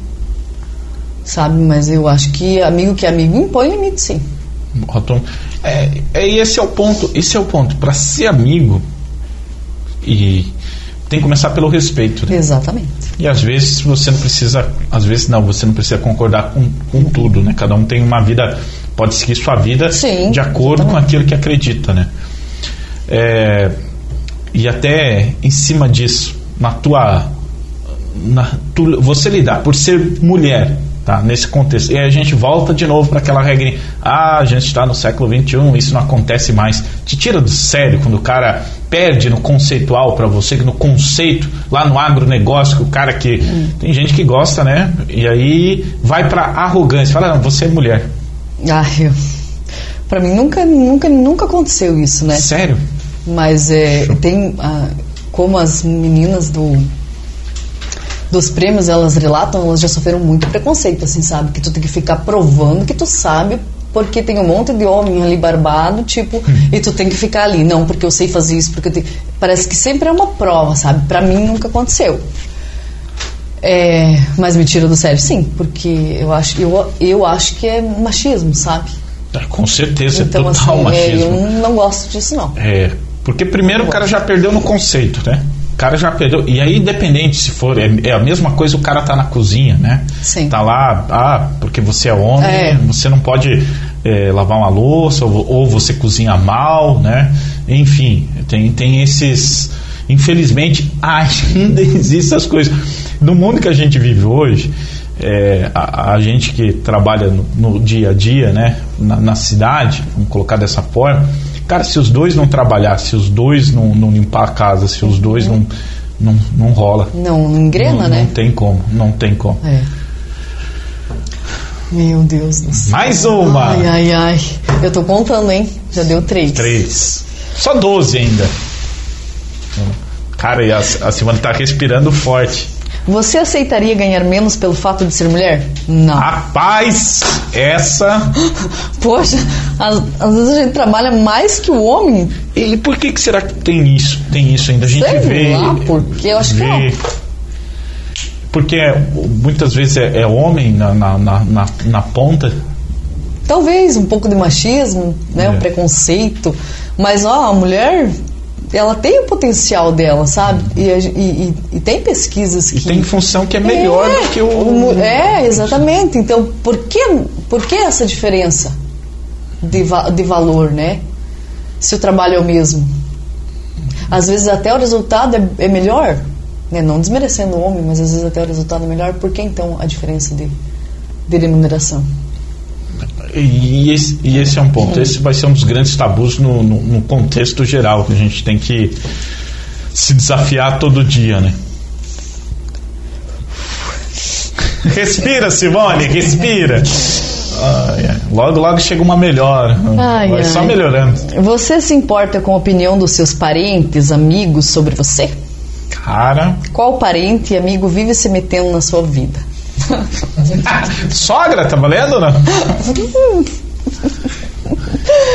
Sabe? Mas eu acho que amigo que é amigo impõe limite, sim. Ótimo. É, é, esse é o ponto. Esse é o ponto. Para ser amigo e tem que começar pelo respeito. Né? Exatamente. E às vezes você não precisa, às vezes não, você não precisa concordar com, com tudo, né? Cada um tem uma vida pode seguir sua vida Sim, de acordo exatamente. com aquilo que acredita, né? É, e até em cima disso, na tua, na, tu, você lidar por ser mulher, tá? Nesse contexto, e aí a gente volta de novo para aquela regra, ah, a gente está no século 21, isso não acontece mais. Te tira do sério quando o cara perde no conceitual para você, no conceito lá no agronegócio, que o cara que hum. tem gente que gosta, né? E aí vai para arrogância, fala, não, você é mulher. Ah, eu. Pra mim nunca, nunca, nunca aconteceu isso, né? Sério? Mas é, tem. Ah, como as meninas do dos prêmios elas relatam, elas já sofreram muito preconceito, assim, sabe? Que tu tem que ficar provando que tu sabe, porque tem um monte de homem ali barbado, tipo, hum. e tu tem que ficar ali. Não, porque eu sei fazer isso, porque eu tenho... Parece que sempre é uma prova, sabe? Pra mim nunca aconteceu. É, mas me tira do sério, sim, porque eu acho, eu, eu acho que é machismo, sabe? É, com certeza, é então, é total assim, machismo. É, eu não gosto disso, não. É, porque primeiro o cara já perdeu no conceito, né? O cara já perdeu. E aí, independente se for, é, é, a mesma coisa o cara tá na cozinha, né? Sim. Tá lá, ah, porque você é homem, é. você não pode é, lavar uma louça, ou, ou, você cozinha mal, né? Enfim, tem, tem esses. Infelizmente, ainda existem essas coisas no mundo que a gente vive hoje, é, a, a, gente que trabalha no, no, dia a dia, né, na, na, cidade, vamos colocar dessa forma, cara, se os dois não trabalhar, se os dois não, não limpar a casa, se os dois não, não, não rola. Não, não engrena, não, né? Não tem como, não tem como. É. Meu Deus do céu. Mais uma! Ai, ai, ai. Eu tô contando, hein? Já deu três. Três. Só doze ainda. Cara, e a, a Simone tá respirando forte. Você aceitaria ganhar menos pelo fato de ser mulher? Não. Rapaz, essa. Poxa, às, às, vezes a gente trabalha mais que o homem. E por que, que será que tem isso? Tem isso ainda? A gente Sei vê. Lá, porque eu acho vê, que não. Porque muitas vezes é, é homem na, na, na, na, ponta. Talvez um pouco de machismo, né, é. um preconceito. Mas ó, a mulher ela tem o potencial dela, sabe? E, e, e tem pesquisas que. E tem função que é melhor é, do que o. É, exatamente. Então, por que, por que essa diferença de, de valor, né? Se o trabalho é o mesmo. Às vezes até o resultado é, é melhor, né? não desmerecendo o homem, mas às vezes até o resultado é melhor. Por que então a diferença de, de remuneração? E esse, e esse, é um ponto. Esse vai ser um dos grandes tabus no, no, no, contexto geral que a gente tem que se desafiar todo dia, né? respira, Simone, respira. Logo, logo chega uma melhora. Ai, vai ai. só melhorando. Você se importa com a opinião dos seus parentes, amigos sobre você? Cara. Qual parente e amigo vive se metendo na sua vida? Sogra, tá valendo ou não?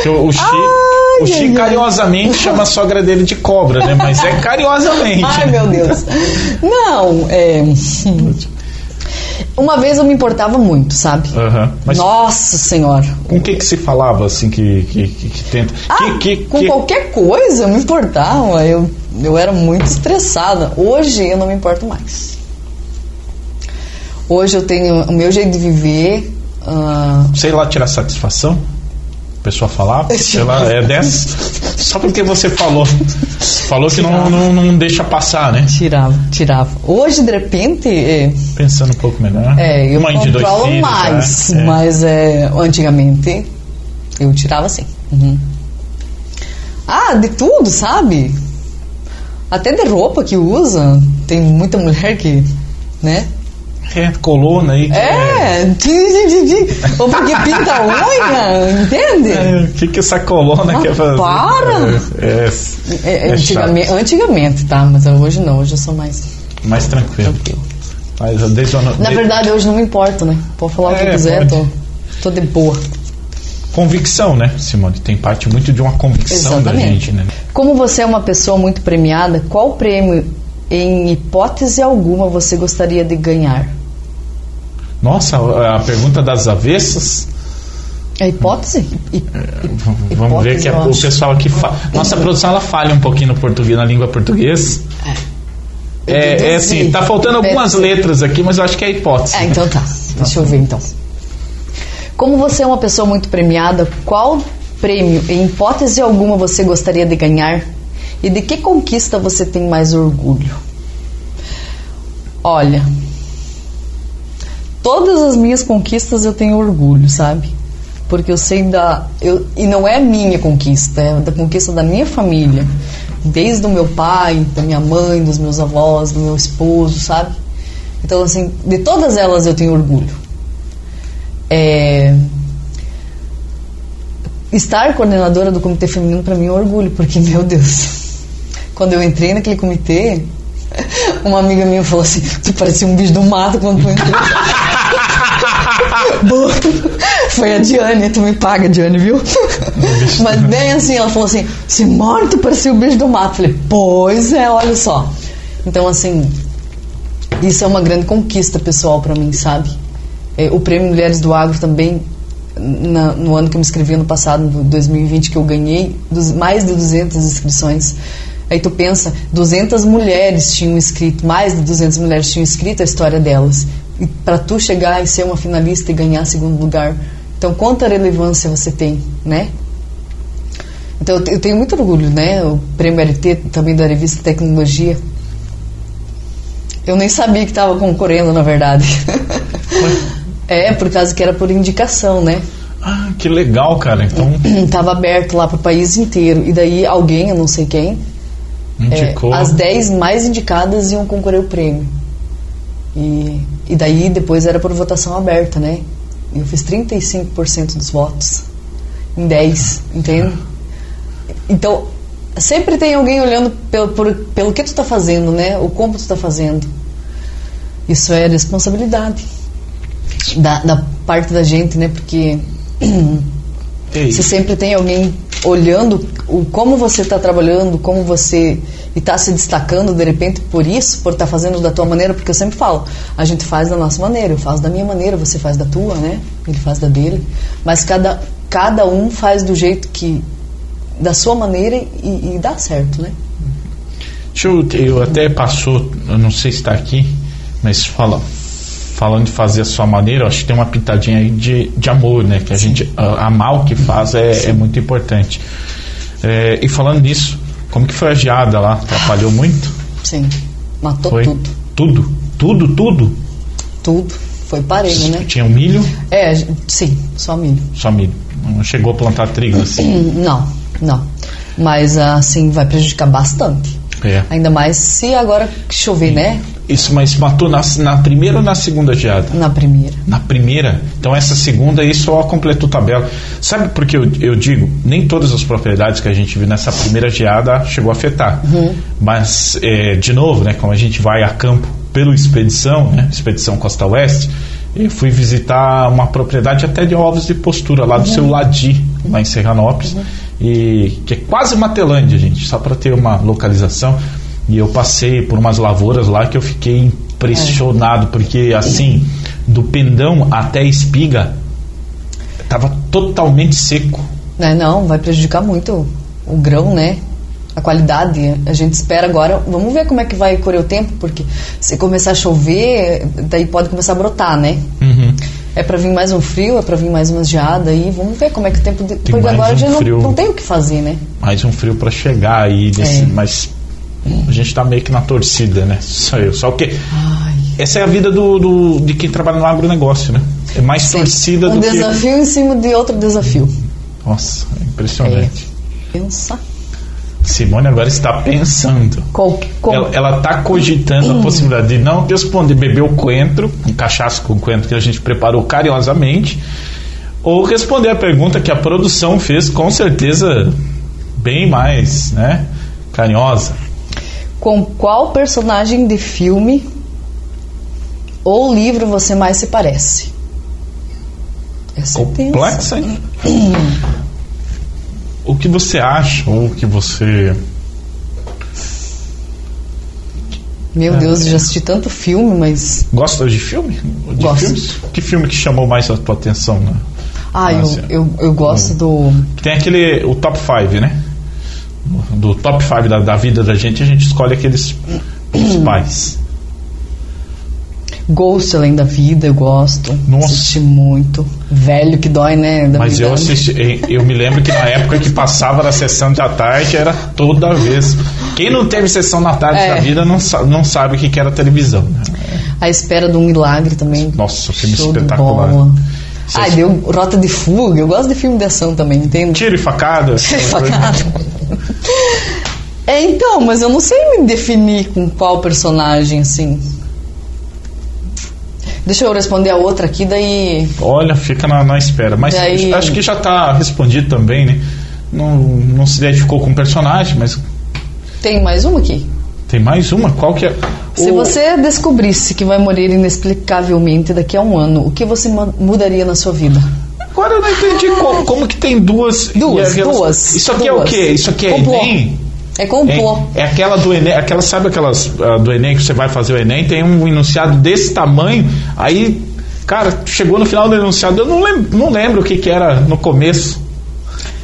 O, o Ai, o carinhosamente chama a sogra dele de cobra, né? Mas é carinhosamente. Ai, meu Deus. Não, é. Uma vez eu me importava muito, sabe? Mas Nossa Senhora. com o que que se falava assim que, que, que, que tenta? Ah, que, com que- qualquer coisa eu me importava. Eu, eu era muito estressada. Hoje eu não me importo mais. Hoje eu tenho o meu jeito de viver. ah, sei lá, tirar satisfação? A pessoa falava, sei lá, é dessa. Só porque você falou. Falou que não, não, não deixa passar, né? tirava, tirava. Hoje, de repente, é, Pensando um pouco melhor. é, eu Mãe controlo filhos, mais. é, é. Mas é, antigamente eu tirava sim. Uhum. Ah, de tudo, sabe? Até de roupa que usa. Tem muita mulher que, né? É, coluna aí. que É, ti. ou porque pinta a unha, entende? É, o que que essa coluna quer fazer? para! É, é, É, é antigamente, antigamente, tá? Mas hoje não, hoje eu sou mais mais tranquilo. tranquilo. Mas desde ano- Na de- verdade, hoje não me importa, né? Pode falar o que É, quiser, pode. tô, tô de boa. Convicção, né, Simone? Tem parte muito de uma convicção da Exatamente. gente, né? Como você é uma pessoa muito premiada, qual prêmio, em hipótese alguma, você gostaria de ganhar? Nossa, a pergunta das avessas. É hipótese? Hi- v- Vamos ver Hipótese, que o pessoal aqui. Fa... Nossa produção ela falha um pouquinho no português, na língua portuguesa. É, é assim, tá faltando algumas Deve ser. letras aqui, mas eu acho que é hipótese. Ah, então tá. Deixa eu ver então. Como você é uma pessoa muito premiada, qual prêmio, em hipótese alguma, você gostaria de ganhar? E de que conquista você tem mais orgulho? Olha, todas as minhas conquistas eu tenho orgulho, sabe? Porque eu sei da. Eu, e não é minha conquista, é da conquista da minha família. Desde o meu pai, da minha mãe, dos meus avós, do meu esposo, sabe? Então, assim, de todas elas eu tenho orgulho. É, Estar coordenadora do Comitê Feminino para mim é um orgulho, porque, meu Deus, quando eu entrei naquele comitê, uma amiga minha falou assim: Tu parecia um bicho do mato quando tu entrou. Foi a Diane, tu me paga, Diane, viu? Mas bem assim, ela falou assim: Simone, tu parecia o bicho do mato. Falei: Pois é, olha só. Então, assim, isso é uma grande conquista pessoal para mim, sabe? É, o Prêmio Mulheres do Agro também, na- no ano que eu me inscrevi, ano passado, no 2020, que eu ganhei dos, mais de 200 inscrições. Aí tu pensa, 200 mulheres tinham escrito, mais de 200 mulheres tinham escrito a história delas. E para tu chegar e ser uma finalista e ganhar segundo lugar, então quanta relevância você tem, né? Então eu tenho muito orgulho, né? O Prêmio LT também da revista Tecnologia. Eu nem sabia que estava concorrendo, na verdade. É, por causa que era por indicação, né? Ah, que legal, cara. Então, Tava aberto lá para o país inteiro. E daí alguém, eu não sei quem, é, indicou. as 10 mais indicadas iam concorrer ao prêmio. E, e daí depois era por votação aberta, né? E eu fiz 35% dos votos em 10, entende? Então, sempre tem alguém olhando pelo, por- pelo que tu tá fazendo, né? O como tu tá fazendo. Isso é responsabilidade da, da parte da gente, né? Porque se sempre tem alguém olhando o como você está trabalhando, como você está se destacando de repente por isso, por estar fazendo da tua maneira, porque eu sempre falo, a gente faz da nossa maneira, eu faço da minha maneira, você faz da tua, né? Ele faz da dele, mas cada cada um faz do jeito que da sua maneira e, e dá certo, né? Deixa eu, eu até passou, eu não sei se está aqui, mas fala, falando de fazer a sua maneira, eu acho que tem uma pitadinha aí de, de amor, né? Que a gente a- amar o que faz é, é muito importante. É, e falando nisso, como que foi a geada lá? Atrapalhou muito? Sim, matou Foi tudo, tudo, tudo, tudo. tudo, foi parelho, né? Tinha um milho, É, sim, só milho. só milho. Não chegou a plantar trigo assim. Hum, Não, não. Mas assim vai prejudicar bastante. É. Ainda mais se agora chover, né? Isso, mas matou na, na primeira ou na segunda geada? Na primeira. Na primeira. Então essa segunda aí só completou tabela. Sabe por que eu, eu digo? Nem todas as propriedades que a gente viu nessa primeira geada chegou a afetar. Mas, é, de novo, né, como a gente vai a campo pelo Expedição, né, Expedição Costa Oeste, eu fui visitar uma propriedade até de ovos de postura lá do seu Ladi, lá em Serranópolis, e que é quase Matelândia, gente, só para ter uma localização. E eu passei por umas lavouras lá que eu fiquei impressionado, porque assim, do pendão até a espiga, estava totalmente seco. Né, não, vai prejudicar muito o grão, né? A qualidade. A gente espera agora. Vamos ver como é que vai correr o tempo, porque se começar a chover, daí pode começar a brotar, né? Uhum. É pra vir mais um frio, é pra vir mais uma geada aí. Vamos ver como é que o tempo. De... Porque agora um já não, não tem o que fazer, né? Mais um frio para chegar aí, desse, É. mas a gente tá meio que na torcida, né? Só eu. Só que Ai. essa é a vida do, do- de quem trabalha no agronegócio, né? É mais torcida um do que. desafio em cima de outro desafio. Nossa, é impressionante. Pensa. Simone agora está pensando. Qual, Ela, ela tá cogitando a possibilidade de não responder, beber o coentro, um cachaço com coentro que a gente preparou carinhosamente, ou responder a pergunta que a produção fez, com certeza bem mais, né? Carinhosa. Com qual personagem de filme ou livro você mais se parece? Essa é. Complexa, hein? O que você acha, ou o que você. Meu Deus, eu já assisti tanto filme, mas. Gosta de filme? De Gosto. filmes? Que filme que chamou mais a tua atenção, né? Ah, eu, Nossa. eu, eu gosto do. Tem aquele, o top 5, né? Do top 5 da, da vida da gente, a gente escolhe aqueles principais. Ghost Além da Vida, eu gosto. Nossa. Assisti muito. Velho que dói, né? Da Mas eu assisti, eu me lembro que na época que passava na sessão da tarde era toda vez. Quem não teve sessão na tarde É. da vida não, não sabe o que era televisão. né? A Espera de um Milagre também. Nossa, filme Show espetacular. Você- Ai, deu Rota de Fuga. Eu gosto de filme de ação também, entende? Tiro e facada. Facada. É, então, mas eu não sei me definir com qual personagem, assim. Deixa eu responder a outra aqui, daí. Olha, fica na, na espera. Mas Daí- acho que já está respondido também, né? Não, não se identificou com o personagem, mas Tem mais uma aqui. Tem mais uma. Qual que é? Se O- você descobrisse que vai morrer inexplicavelmente daqui a um ano, o que você mu- mudaria na sua vida? Agora eu não entendi como, como que tem duas. Duas, a relação- duas, Isso aqui é o duas. quê? Isso aqui é Complô. Enem? É complô. É, é aquela do Enem, aquela, sabe aquelas ah, do Enem que você vai fazer o Enem, tem um enunciado desse tamanho, aí, cara, chegou no final do enunciado, eu não lembro, não lembro o que, que era no começo.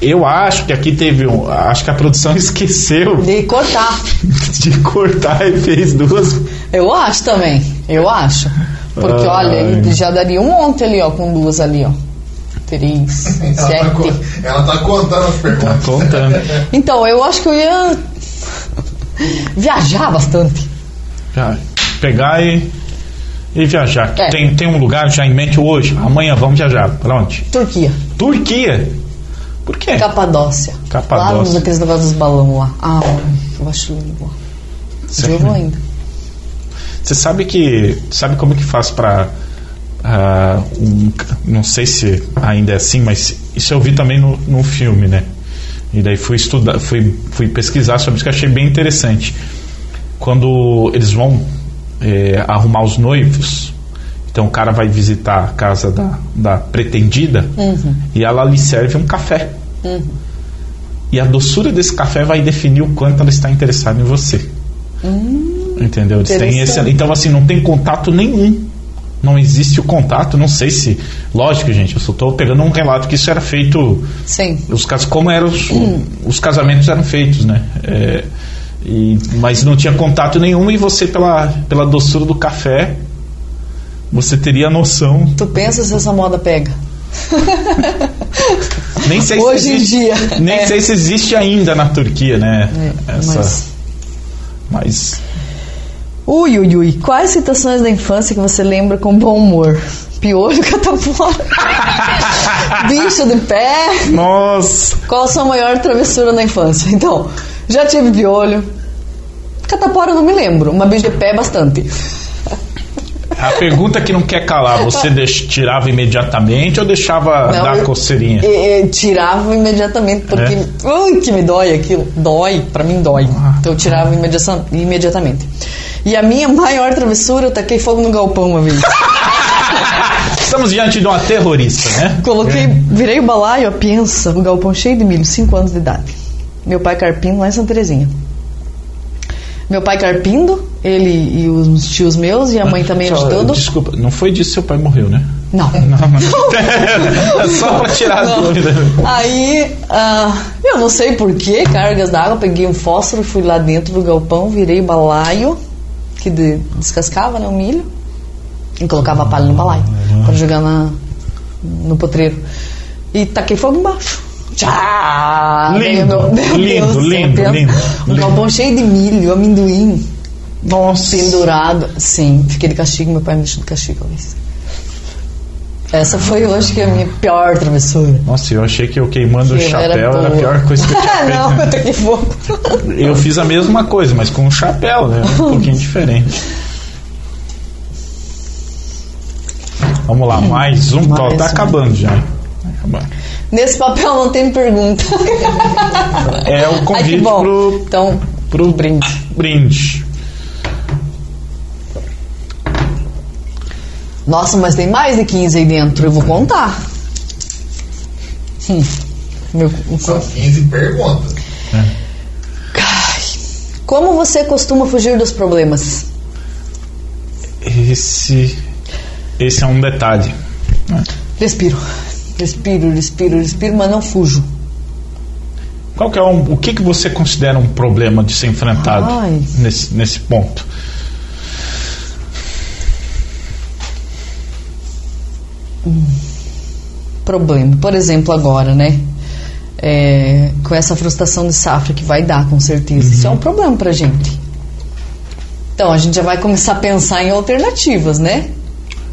Eu acho que aqui teve um. Acho que a produção esqueceu De cortar. de cortar e fez duas. Eu acho também. Eu acho. Porque, Ai. olha, ele já daria um monte ali, ó, com duas ali, ó. Três, Ela tá, sete. ela tá contando as Tá perguntas. contando. Então, eu acho que eu ia viajar bastante. Já, pegar e, e viajar. É. Tem, tem um lugar já em mente hoje. Amanhã vamos viajar. Pra onde? Turquia, Turquia. Por quê? Capadócia. Capadócia. Lá aqueles negócios dos balão lá. Ah, eu acho lindo lá. Sério? Juro ainda. Você sabe que. Sabe como que faz pra. ah, um- não sei se ainda é assim, mas isso eu vi também no, no filme, né? E daí fui estudar, fui, fui pesquisar sobre isso que eu achei bem interessante. Quando eles vão eh, arrumar os noivos, então o cara vai visitar a casa da, da pretendida e ela lhe serve um café. E a doçura desse café vai definir o quanto ela está interessada em você. Entendeu? Eles têm esse, então, assim, não tem contato nenhum. Não existe o contato. Não sei se. Lógico, gente, eu só estou pegando um relato que isso era feito. Sim. Os casos, como eram os, os casamentos eram feitos, né? É, e, mas não tinha contato nenhum e você, pela, pela doçura do café, você teria a noção. Tu pensa se essa moda pega? Nem sei Hoje se em existe, dia. Nem É. sei se existe ainda na Turquia, né? É, Essa, mas- mas Ui, ui, ui. Quais citações da infância que você lembra com bom humor? Piolho, catapora. Bicho de pé. Nossa! Qual a sua maior travessura na infância? Então, já tive piolho. Catapora eu não me lembro, mas bicho de pé bastante. A pergunta que não quer calar, você deix- tirava imediatamente ou deixava Não, dar eu- coceirinha? E- e tirava imediatamente, porque. É? Ui, que me dói aquilo. Dói, pra mim dói. Ah. Então eu tirava imediata- imediatamente. E a minha maior travessura, eu taquei fogo no galpão uma vez. Estamos diante de uma terrorista, né? Coloquei, virei o balaio, ó, pensa, o galpão cheio de milho, 5 anos de idade. Meu pai carpindo lá em Santa Terezinha. Meu pai carpindo, ele e os tios meus e a mãe também Só, ajudando. Desculpa, não foi disso que seu pai morreu, né? Não. É só pra tirar a Não. dúvida. Aí, ah, eu não sei porquê, cargas d'água, peguei um fósforo, fui lá dentro do galpão, virei o balaio, que de- descascava né, o milho, e colocava a palha no balaio, para jogar na, no potreiro. E taquei fogo embaixo. Tchá! Lindo, Meu- meu lindo, Deus lindo, pensa. lindo, Um lindo. galpão cheio de milho, amendoim, Nossa. pendurado. Sim, fiquei de castigo, meu pai me deixou de castigo. talvez. Essa foi hoje que é a minha pior travessura. Nossa, eu achei que eu queimando o Que chapéu era, a boa. pior coisa que eu tinha feito. Não, eu taquei fogo. Eu fiz a mesma coisa, mas com um chapéu, né? Um pouquinho diferente. Vamos lá, mais um. Mais tá um. acabando já. Vai acabar. Nesse papel não tem pergunta. É o Ai, convite bom. pro, Então, pro brinde. brinde. Nossa, mas tem mais de 15 aí dentro. Eu vou contar. Hum. Meu, São 15 perguntas. Ai. Como você costuma fugir dos problemas? Esse, esse é um detalhe. Respiro. Respiro, respiro, respiro, mas não fujo. Qual que é um, o que, que você considera um problema de ser enfrentado Ai. nesse, nesse ponto? Problema. Por exemplo, agora, né? É, com essa frustração de safra que vai dar, com certeza. Isso é um problema pra gente. Então, a gente já vai começar a pensar em alternativas, né?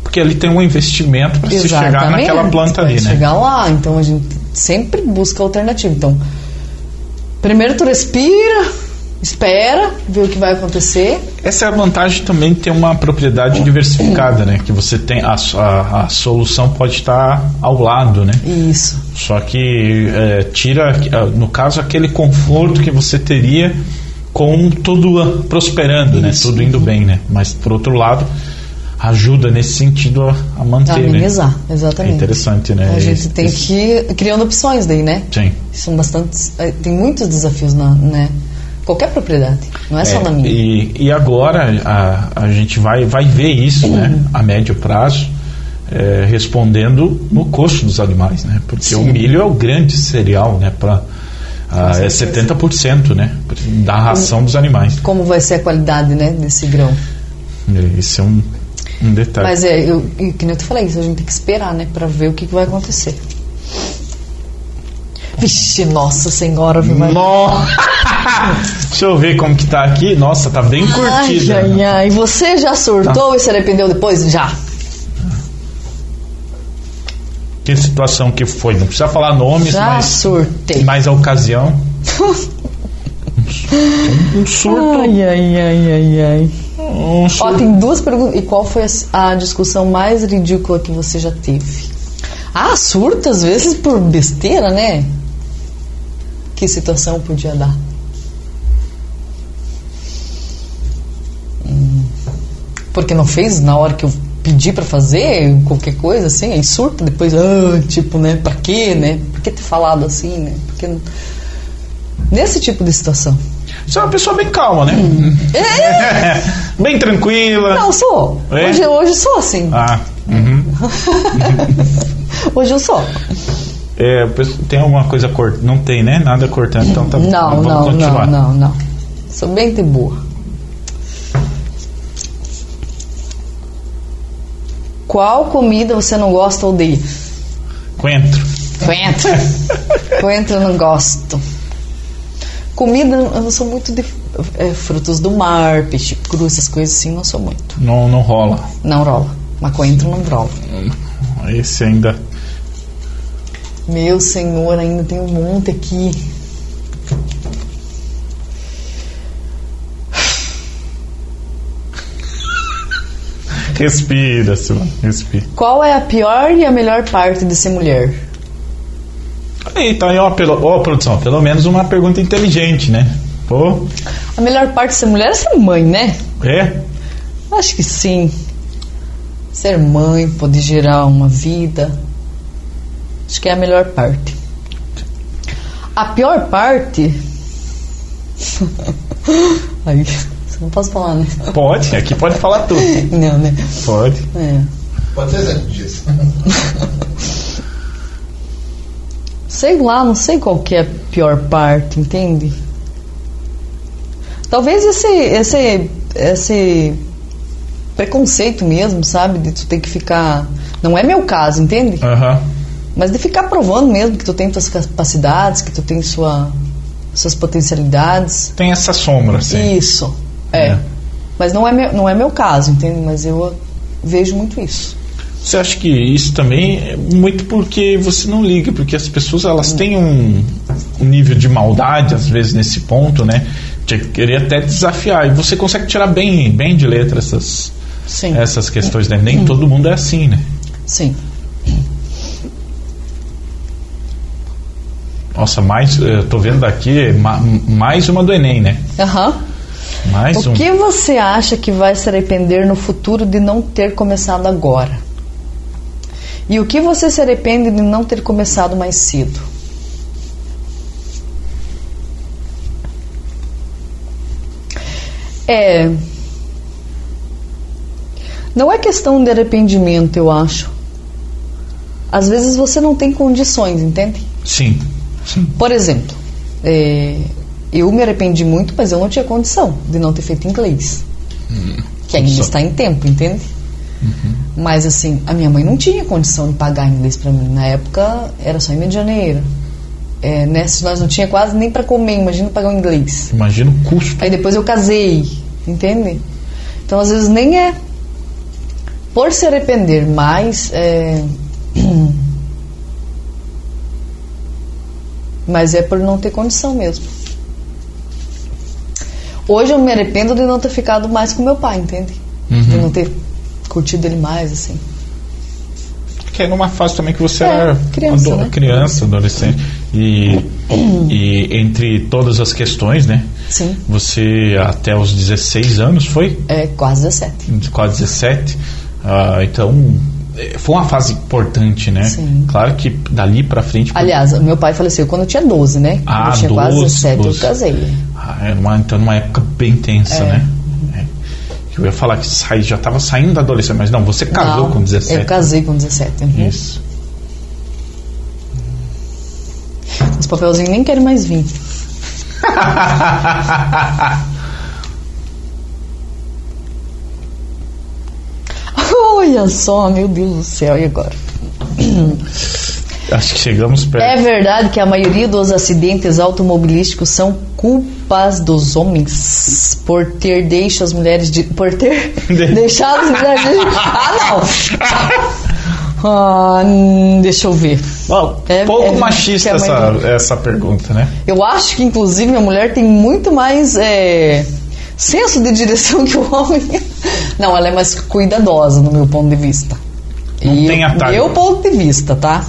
Porque ali tem um investimento para se chegar naquela planta ali, né? Chegar lá, então a gente sempre busca alternativa. Então, primeiro tu respira, espera, vê o que vai acontecer. Essa é a vantagem também de ter uma propriedade diversificada, né? Que você tem a, a, a solução pode estar ao lado, né? Isso. Só que é, tira, ah, no caso, aquele conforto que você teria com tudo prosperando, né? Isso. Tudo indo bem, né? Mas por outro lado, ajuda nesse sentido a, a manter, né? Amenizar, exatamente. É interessante, né? A gente tem esse- que ir criando opções daí, né? Sim. São bastantes. eh, Tem muitos desafios na, né? Qualquer propriedade, não é só É, na minha. E, e agora a, a gente vai, vai ver isso né, Uhum. a médio prazo, é, respondendo no custo dos animais, né? Porque Sim. o milho é o grande cereal, né? Pra, ah, é 70% né, da ração dos animais. Como vai ser a qualidade, né, desse grão? Esse é um, um detalhe. Mas é, eu, e que nem eu te falei, isso a gente tem que esperar, né, pra ver o que, que vai acontecer. Vixe, nossa senhora, viu? Nossa! Deixa eu ver como que tá aqui. Nossa, tá bem curtida. Ai, ai, ai. Você já surtou e se arrependeu depois? Já. Que situação que foi? Não precisa falar nomes, Já mas, surtei. mas a ocasião. um surto. Ai, ai, ai, ai, ai. Um Ó, surto. tem duas perguntas. E qual foi a, discussão mais ridícula que você já teve? Ah, surta às vezes por besteira, né? Que situação podia dar? Hum, Porque não fez na hora que eu pedi pra fazer, qualquer coisa assim, aí surta depois, ah, tipo, né? Pra quê, né? Por que ter falado assim, né? Porque Nesse tipo de situação. Você é uma pessoa bem calma, né? bem tranquila. Não, sou. É? Hoje, hoje sou assim. Ah, uhum. Hoje eu sou. É, tem alguma coisa cortando? Não tem, né? Nada cortando, então tá bom. Não, Vamos não, continuar. não, não, não. Sou bem de boa. Qual comida você não gosta ou odeia? Coentro. Coentro. Coentro eu não gosto. Comida, eu não sou muito de é, frutos do mar, peixe cru, essas coisas assim, não sou muito. Não, não rola. Não rola. Mas coentro não rola. Esse ainda. Meu senhor, ainda tem um monte aqui. Respira, Silvana. Respira. Qual é a pior e a melhor parte de ser mulher? Tá aí, ó, pelo, ó, produção, pelo menos uma pergunta inteligente, né? Pô, A melhor parte de ser mulher é ser mãe, né? é? Acho que sim. Ser mãe pode gerar uma vida. Acho que é a melhor parte. A pior parte. Aí, você não posso falar, né? Pode, aqui pode falar tudo. Não, né? Pode. É. Pode ser exemplo disso. Sei lá, não sei qual que é a pior parte, entende? Talvez esse, esse, esse preconceito mesmo, sabe? De tu ter que ficar. Não é meu caso, entende? Aham. Mas de ficar provando mesmo que tu tem tuas capacidades, que tu tem sua, suas potencialidades. Tem essa sombra, sim. Isso. É. É. Mas não é, meu, não é meu caso, entende? Mas eu vejo muito isso. Você acha que isso também é muito porque você não liga, porque as pessoas elas têm um, um nível de maldade às vezes nesse ponto, né? De querer até desafiar e você consegue tirar bem, bem de letra essas Sim. essas questões, né? Nem todo mundo é assim, né? Sim. Nossa, mais eu tô vendo aqui ma- mais uma do Enem, né? Aham. Mais O um. que você acha que vai se arrepender no futuro de não ter começado agora? E o que você se arrepende de não ter começado mais cedo? É. Não é questão de arrependimento, eu acho. Às vezes você não tem condições, entende? Sim. Sim. Por exemplo, é, eu me arrependi muito, mas eu não tinha condição de não ter feito inglês. que ainda está em tempo, entende? Mas assim, a minha mãe não tinha condição de pagar inglês para mim. Na época era só em Rio de Janeiro. É, se nós não tinha quase nem para comer, imagina pagar o inglês. Imagina o custo. Aí depois eu casei, entende? Então às vezes nem é por se arrepender, mas é, mas é por não ter condição mesmo. Hoje eu me arrependo de não ter ficado mais com meu pai, entende? De Uhum. não ter curtido ele mais, assim. Que é numa fase também que você É, era criança, né? criança, adolescente. E, e entre todas as questões, né? Sim. Você até os 16 anos foi? É quase 17. Quase 17. Ah, então, eh, foi uma fase importante, né? Sim. Claro que dali pra frente. Aliás, meu pai faleceu quando eu tinha 12, né? Ah, quando eu tinha quase 12, 17, 12. eu casei. Ah, era uma, então, numa época bem tensa, É. né? Eu ia falar que sai, já estava saindo da adolescência, mas não, você casou Não, com 17. Eu casei com 17. uhum. Isso. Os papelzinhos nem querem mais vir. Olha só, meu Deus do céu, e agora? Acho que chegamos perto. É verdade que a maioria dos acidentes automobilísticos são culpas dos homens por ter deixado as mulheres de, por ter deixado as mulheres de, ah não ah, hum, deixa eu ver Bom, É- pouco é- machista essa, essa pergunta, né? eu acho que inclusive a mulher tem muito mais é, senso de direção que o homem não ela é mais cuidadosa no meu ponto de vista Não E tem atalho. meu ponto de vista tá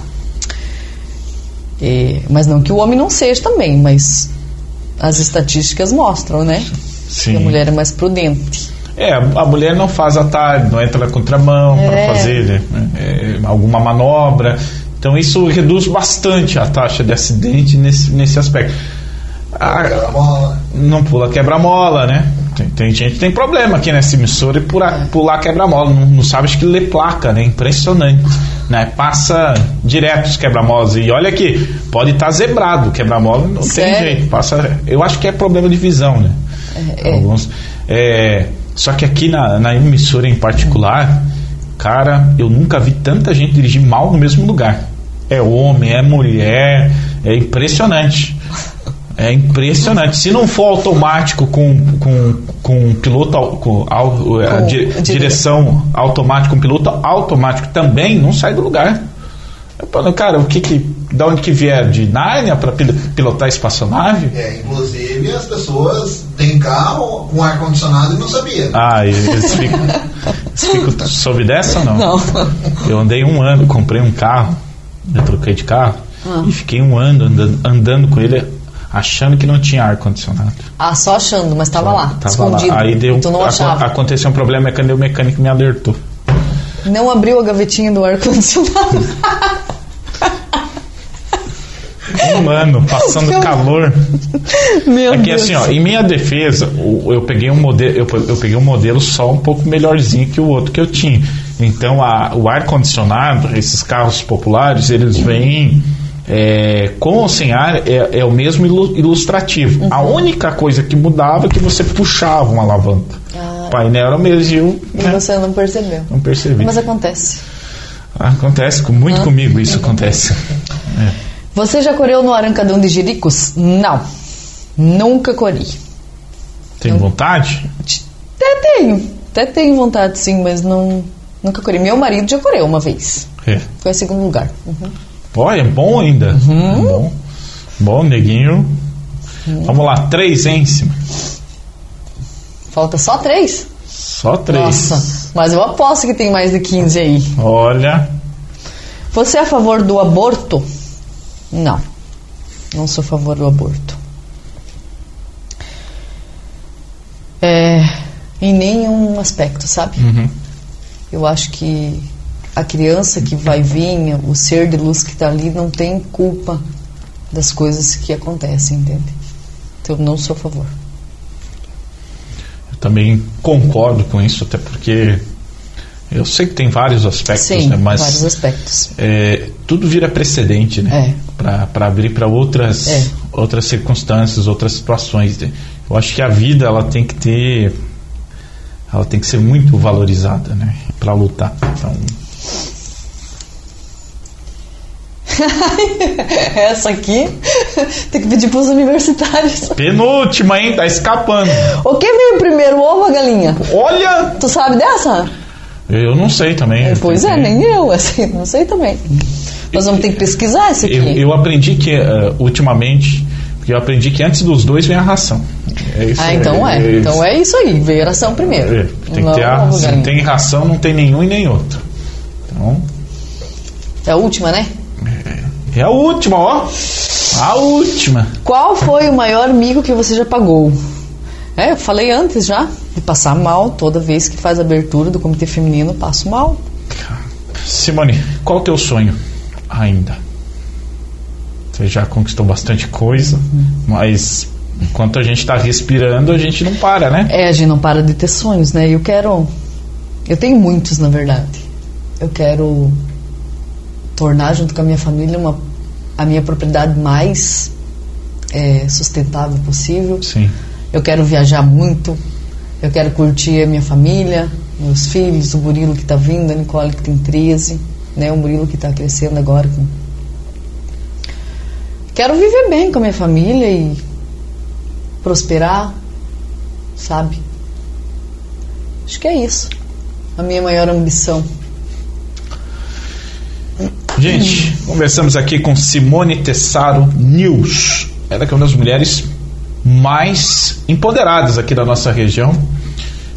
É, mas não que o homem não seja também, mas as estatísticas mostram, né? Sim. Que a mulher é mais prudente. É, a mulher não faz atalho, não entra na contramão para É. fazer né, é, alguma manobra. Então isso reduz bastante a taxa de acidente nesse, nesse aspecto. Quebra a não pula quebra-mola, né? Tem, tem gente que tem problema aqui nessa emissora e pura- pular quebra-mola. Não, não sabe acho que lê placa, né? Impressionante. Né? Passa direto os quebra-molas. E olha aqui, pode estar zebrado o quebra-mola, não tem Sério? jeito. Passa, eu acho que é problema de visão, né? É, é. Alguns, é, só que aqui na, na emissora em particular, cara, eu nunca vi tanta gente dirigir mal no mesmo lugar. É homem, é mulher, é impressionante. É impressionante. Se não for automático com, com, com piloto au- com, au- a Com- di- dire- direção automática, com piloto automático também, não sai do lugar. Falo, Cara, o que que, da onde que vier? De Nárnia para pilotar espaçonave? É, inclusive as pessoas têm carro com ar-condicionado e não sabia. Ah, eles ficam, eles ficam sob dessa ou não? Não. Eu andei um ano, comprei um carro, eu troquei de carro Ah. e fiquei um ano andando, andando com ele achando que não tinha ar-condicionado. Ah, só achando, mas estava lá, Tava lá. escondido. Aí deu, tu não achava. aconteceu um problema, é quando o mecânico me alertou. Não abriu a gavetinha do ar-condicionado. Um ano passando Meu- calor. Meu que Deus. assim, ó, em minha defesa, eu peguei um modelo, eu, eu peguei um modelo só um pouco melhorzinho que o outro que eu tinha. Então, a- o ar condicionado, esses carros populares, eles vêm é, com ou sem ar é, é o mesmo ilu- ilustrativo. A única coisa que mudava é que você puxava uma alavanca. Ah. O painel era o mesmo e né, você não percebeu. não percebi. Mas acontece. Acontece, com- muito Ah. comigo isso acontece. É. Você já correu no Arancadão de Jericos? Não. Nunca corri. Tem vontade? Até tenho. Até tenho vontade, sim, mas não. Nunca corri. Meu marido já correu uma vez. É. Foi em segundo lugar. Uhum. Olha, é bom ainda. Bom. Bom, neguinho. Vamos lá, três hein, em cima. Falta só três? Só três. Nossa, mas eu aposto que tem mais de 15 aí. Olha, Você é a favor do aborto? Não. Não sou a favor do aborto. É, em nenhum aspecto, sabe? Uhum. Eu acho que a criança que vai vir, o ser de luz que está ali, não tem culpa das coisas que acontecem, entende? Então, não sou a favor. eu também concordo com isso, até porque eu sei que tem vários aspectos, Sim, né, mas vários aspectos. é, tudo vira precedente, né? É. Para abrir para outras, É. outras circunstâncias, outras situações. né? Eu acho que a vida ela tem que ter, ela tem que ser muito valorizada, né? Para lutar. Então, Essa aqui tem que pedir para os universitários. penúltima, hein? Tá escapando. O que veio primeiro, o ovo ou a galinha? Olha, Tu sabe dessa? eu não sei também. Pois é, nem eu, assim, não sei também. Nós vamos ter que pesquisar isso aqui. Eu, eu aprendi que eh, ultimamente, eu aprendi que antes dos dois vem a ração. É isso, Ah, então é. Então é isso aí, veio a ração primeiro. É, tem Não que ter a, se não tem ração, não tem nenhum e nem outro. Então, É a última, né? é a última, ó. A última. Qual foi o maior mico que você já pagou? É, eu falei antes já, de passar mal toda vez que faz a abertura do comitê feminino, passo mal. Simone, qual o teu sonho ainda? Você já conquistou bastante coisa, mas enquanto a gente está respirando, a gente não para, né? É, a gente não para de ter sonhos, né? Eu quero. Eu tenho muitos, na verdade. Eu quero tornar, junto com a minha família, uma, a minha propriedade mais é, sustentável possível. Sim. Eu quero viajar muito. Eu quero curtir a minha família, meus filhos, o Murilo que está vindo, a Nicole que tem 13, né? O Murilo que está crescendo agora. Com... Quero viver bem com a minha família e prosperar, sabe? Acho que é isso. A minha maior ambição. Gente, conversamos aqui com Simone Tessaro News. Ela que é uma das mulheres mais empoderadas aqui da nossa região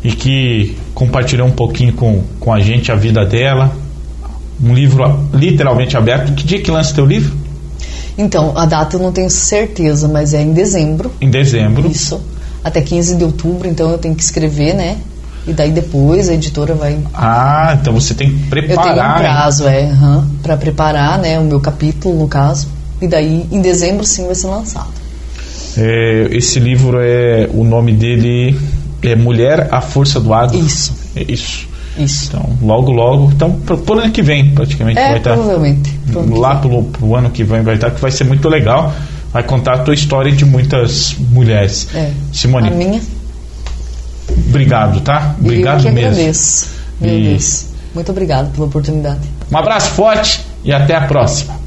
e que compartilhou um pouquinho com, com a gente a vida dela. Um livro literalmente aberto. Que dia que lança teu livro? Então, a data eu não tenho certeza, mas é em dezembro. Em dezembro. Isso. Até 15 de outubro, então eu tenho que escrever, né? E daí depois a editora vai. Ah, então você tem que Eu tenho um preparar. hein? prazo, é, uhum, para preparar, né? O meu capítulo, no caso. E daí, em dezembro, sim, vai ser lançado. É, esse livro é. O nome dele é Mulher, a Força do Agro. Isso, É isso. isso. Então, logo, logo. Então, pro ano que vem, praticamente, É, vai estar. provavelmente. lá pro, pro ano que vem vai estar, que vai ser muito legal. Vai contar a tua história de muitas mulheres. É. Simone, A minha. Obrigado, tá? Obrigado eu que mesmo. agradeço. Meu E- Deus. Muito obrigado pela oportunidade. Um abraço forte e até a próxima.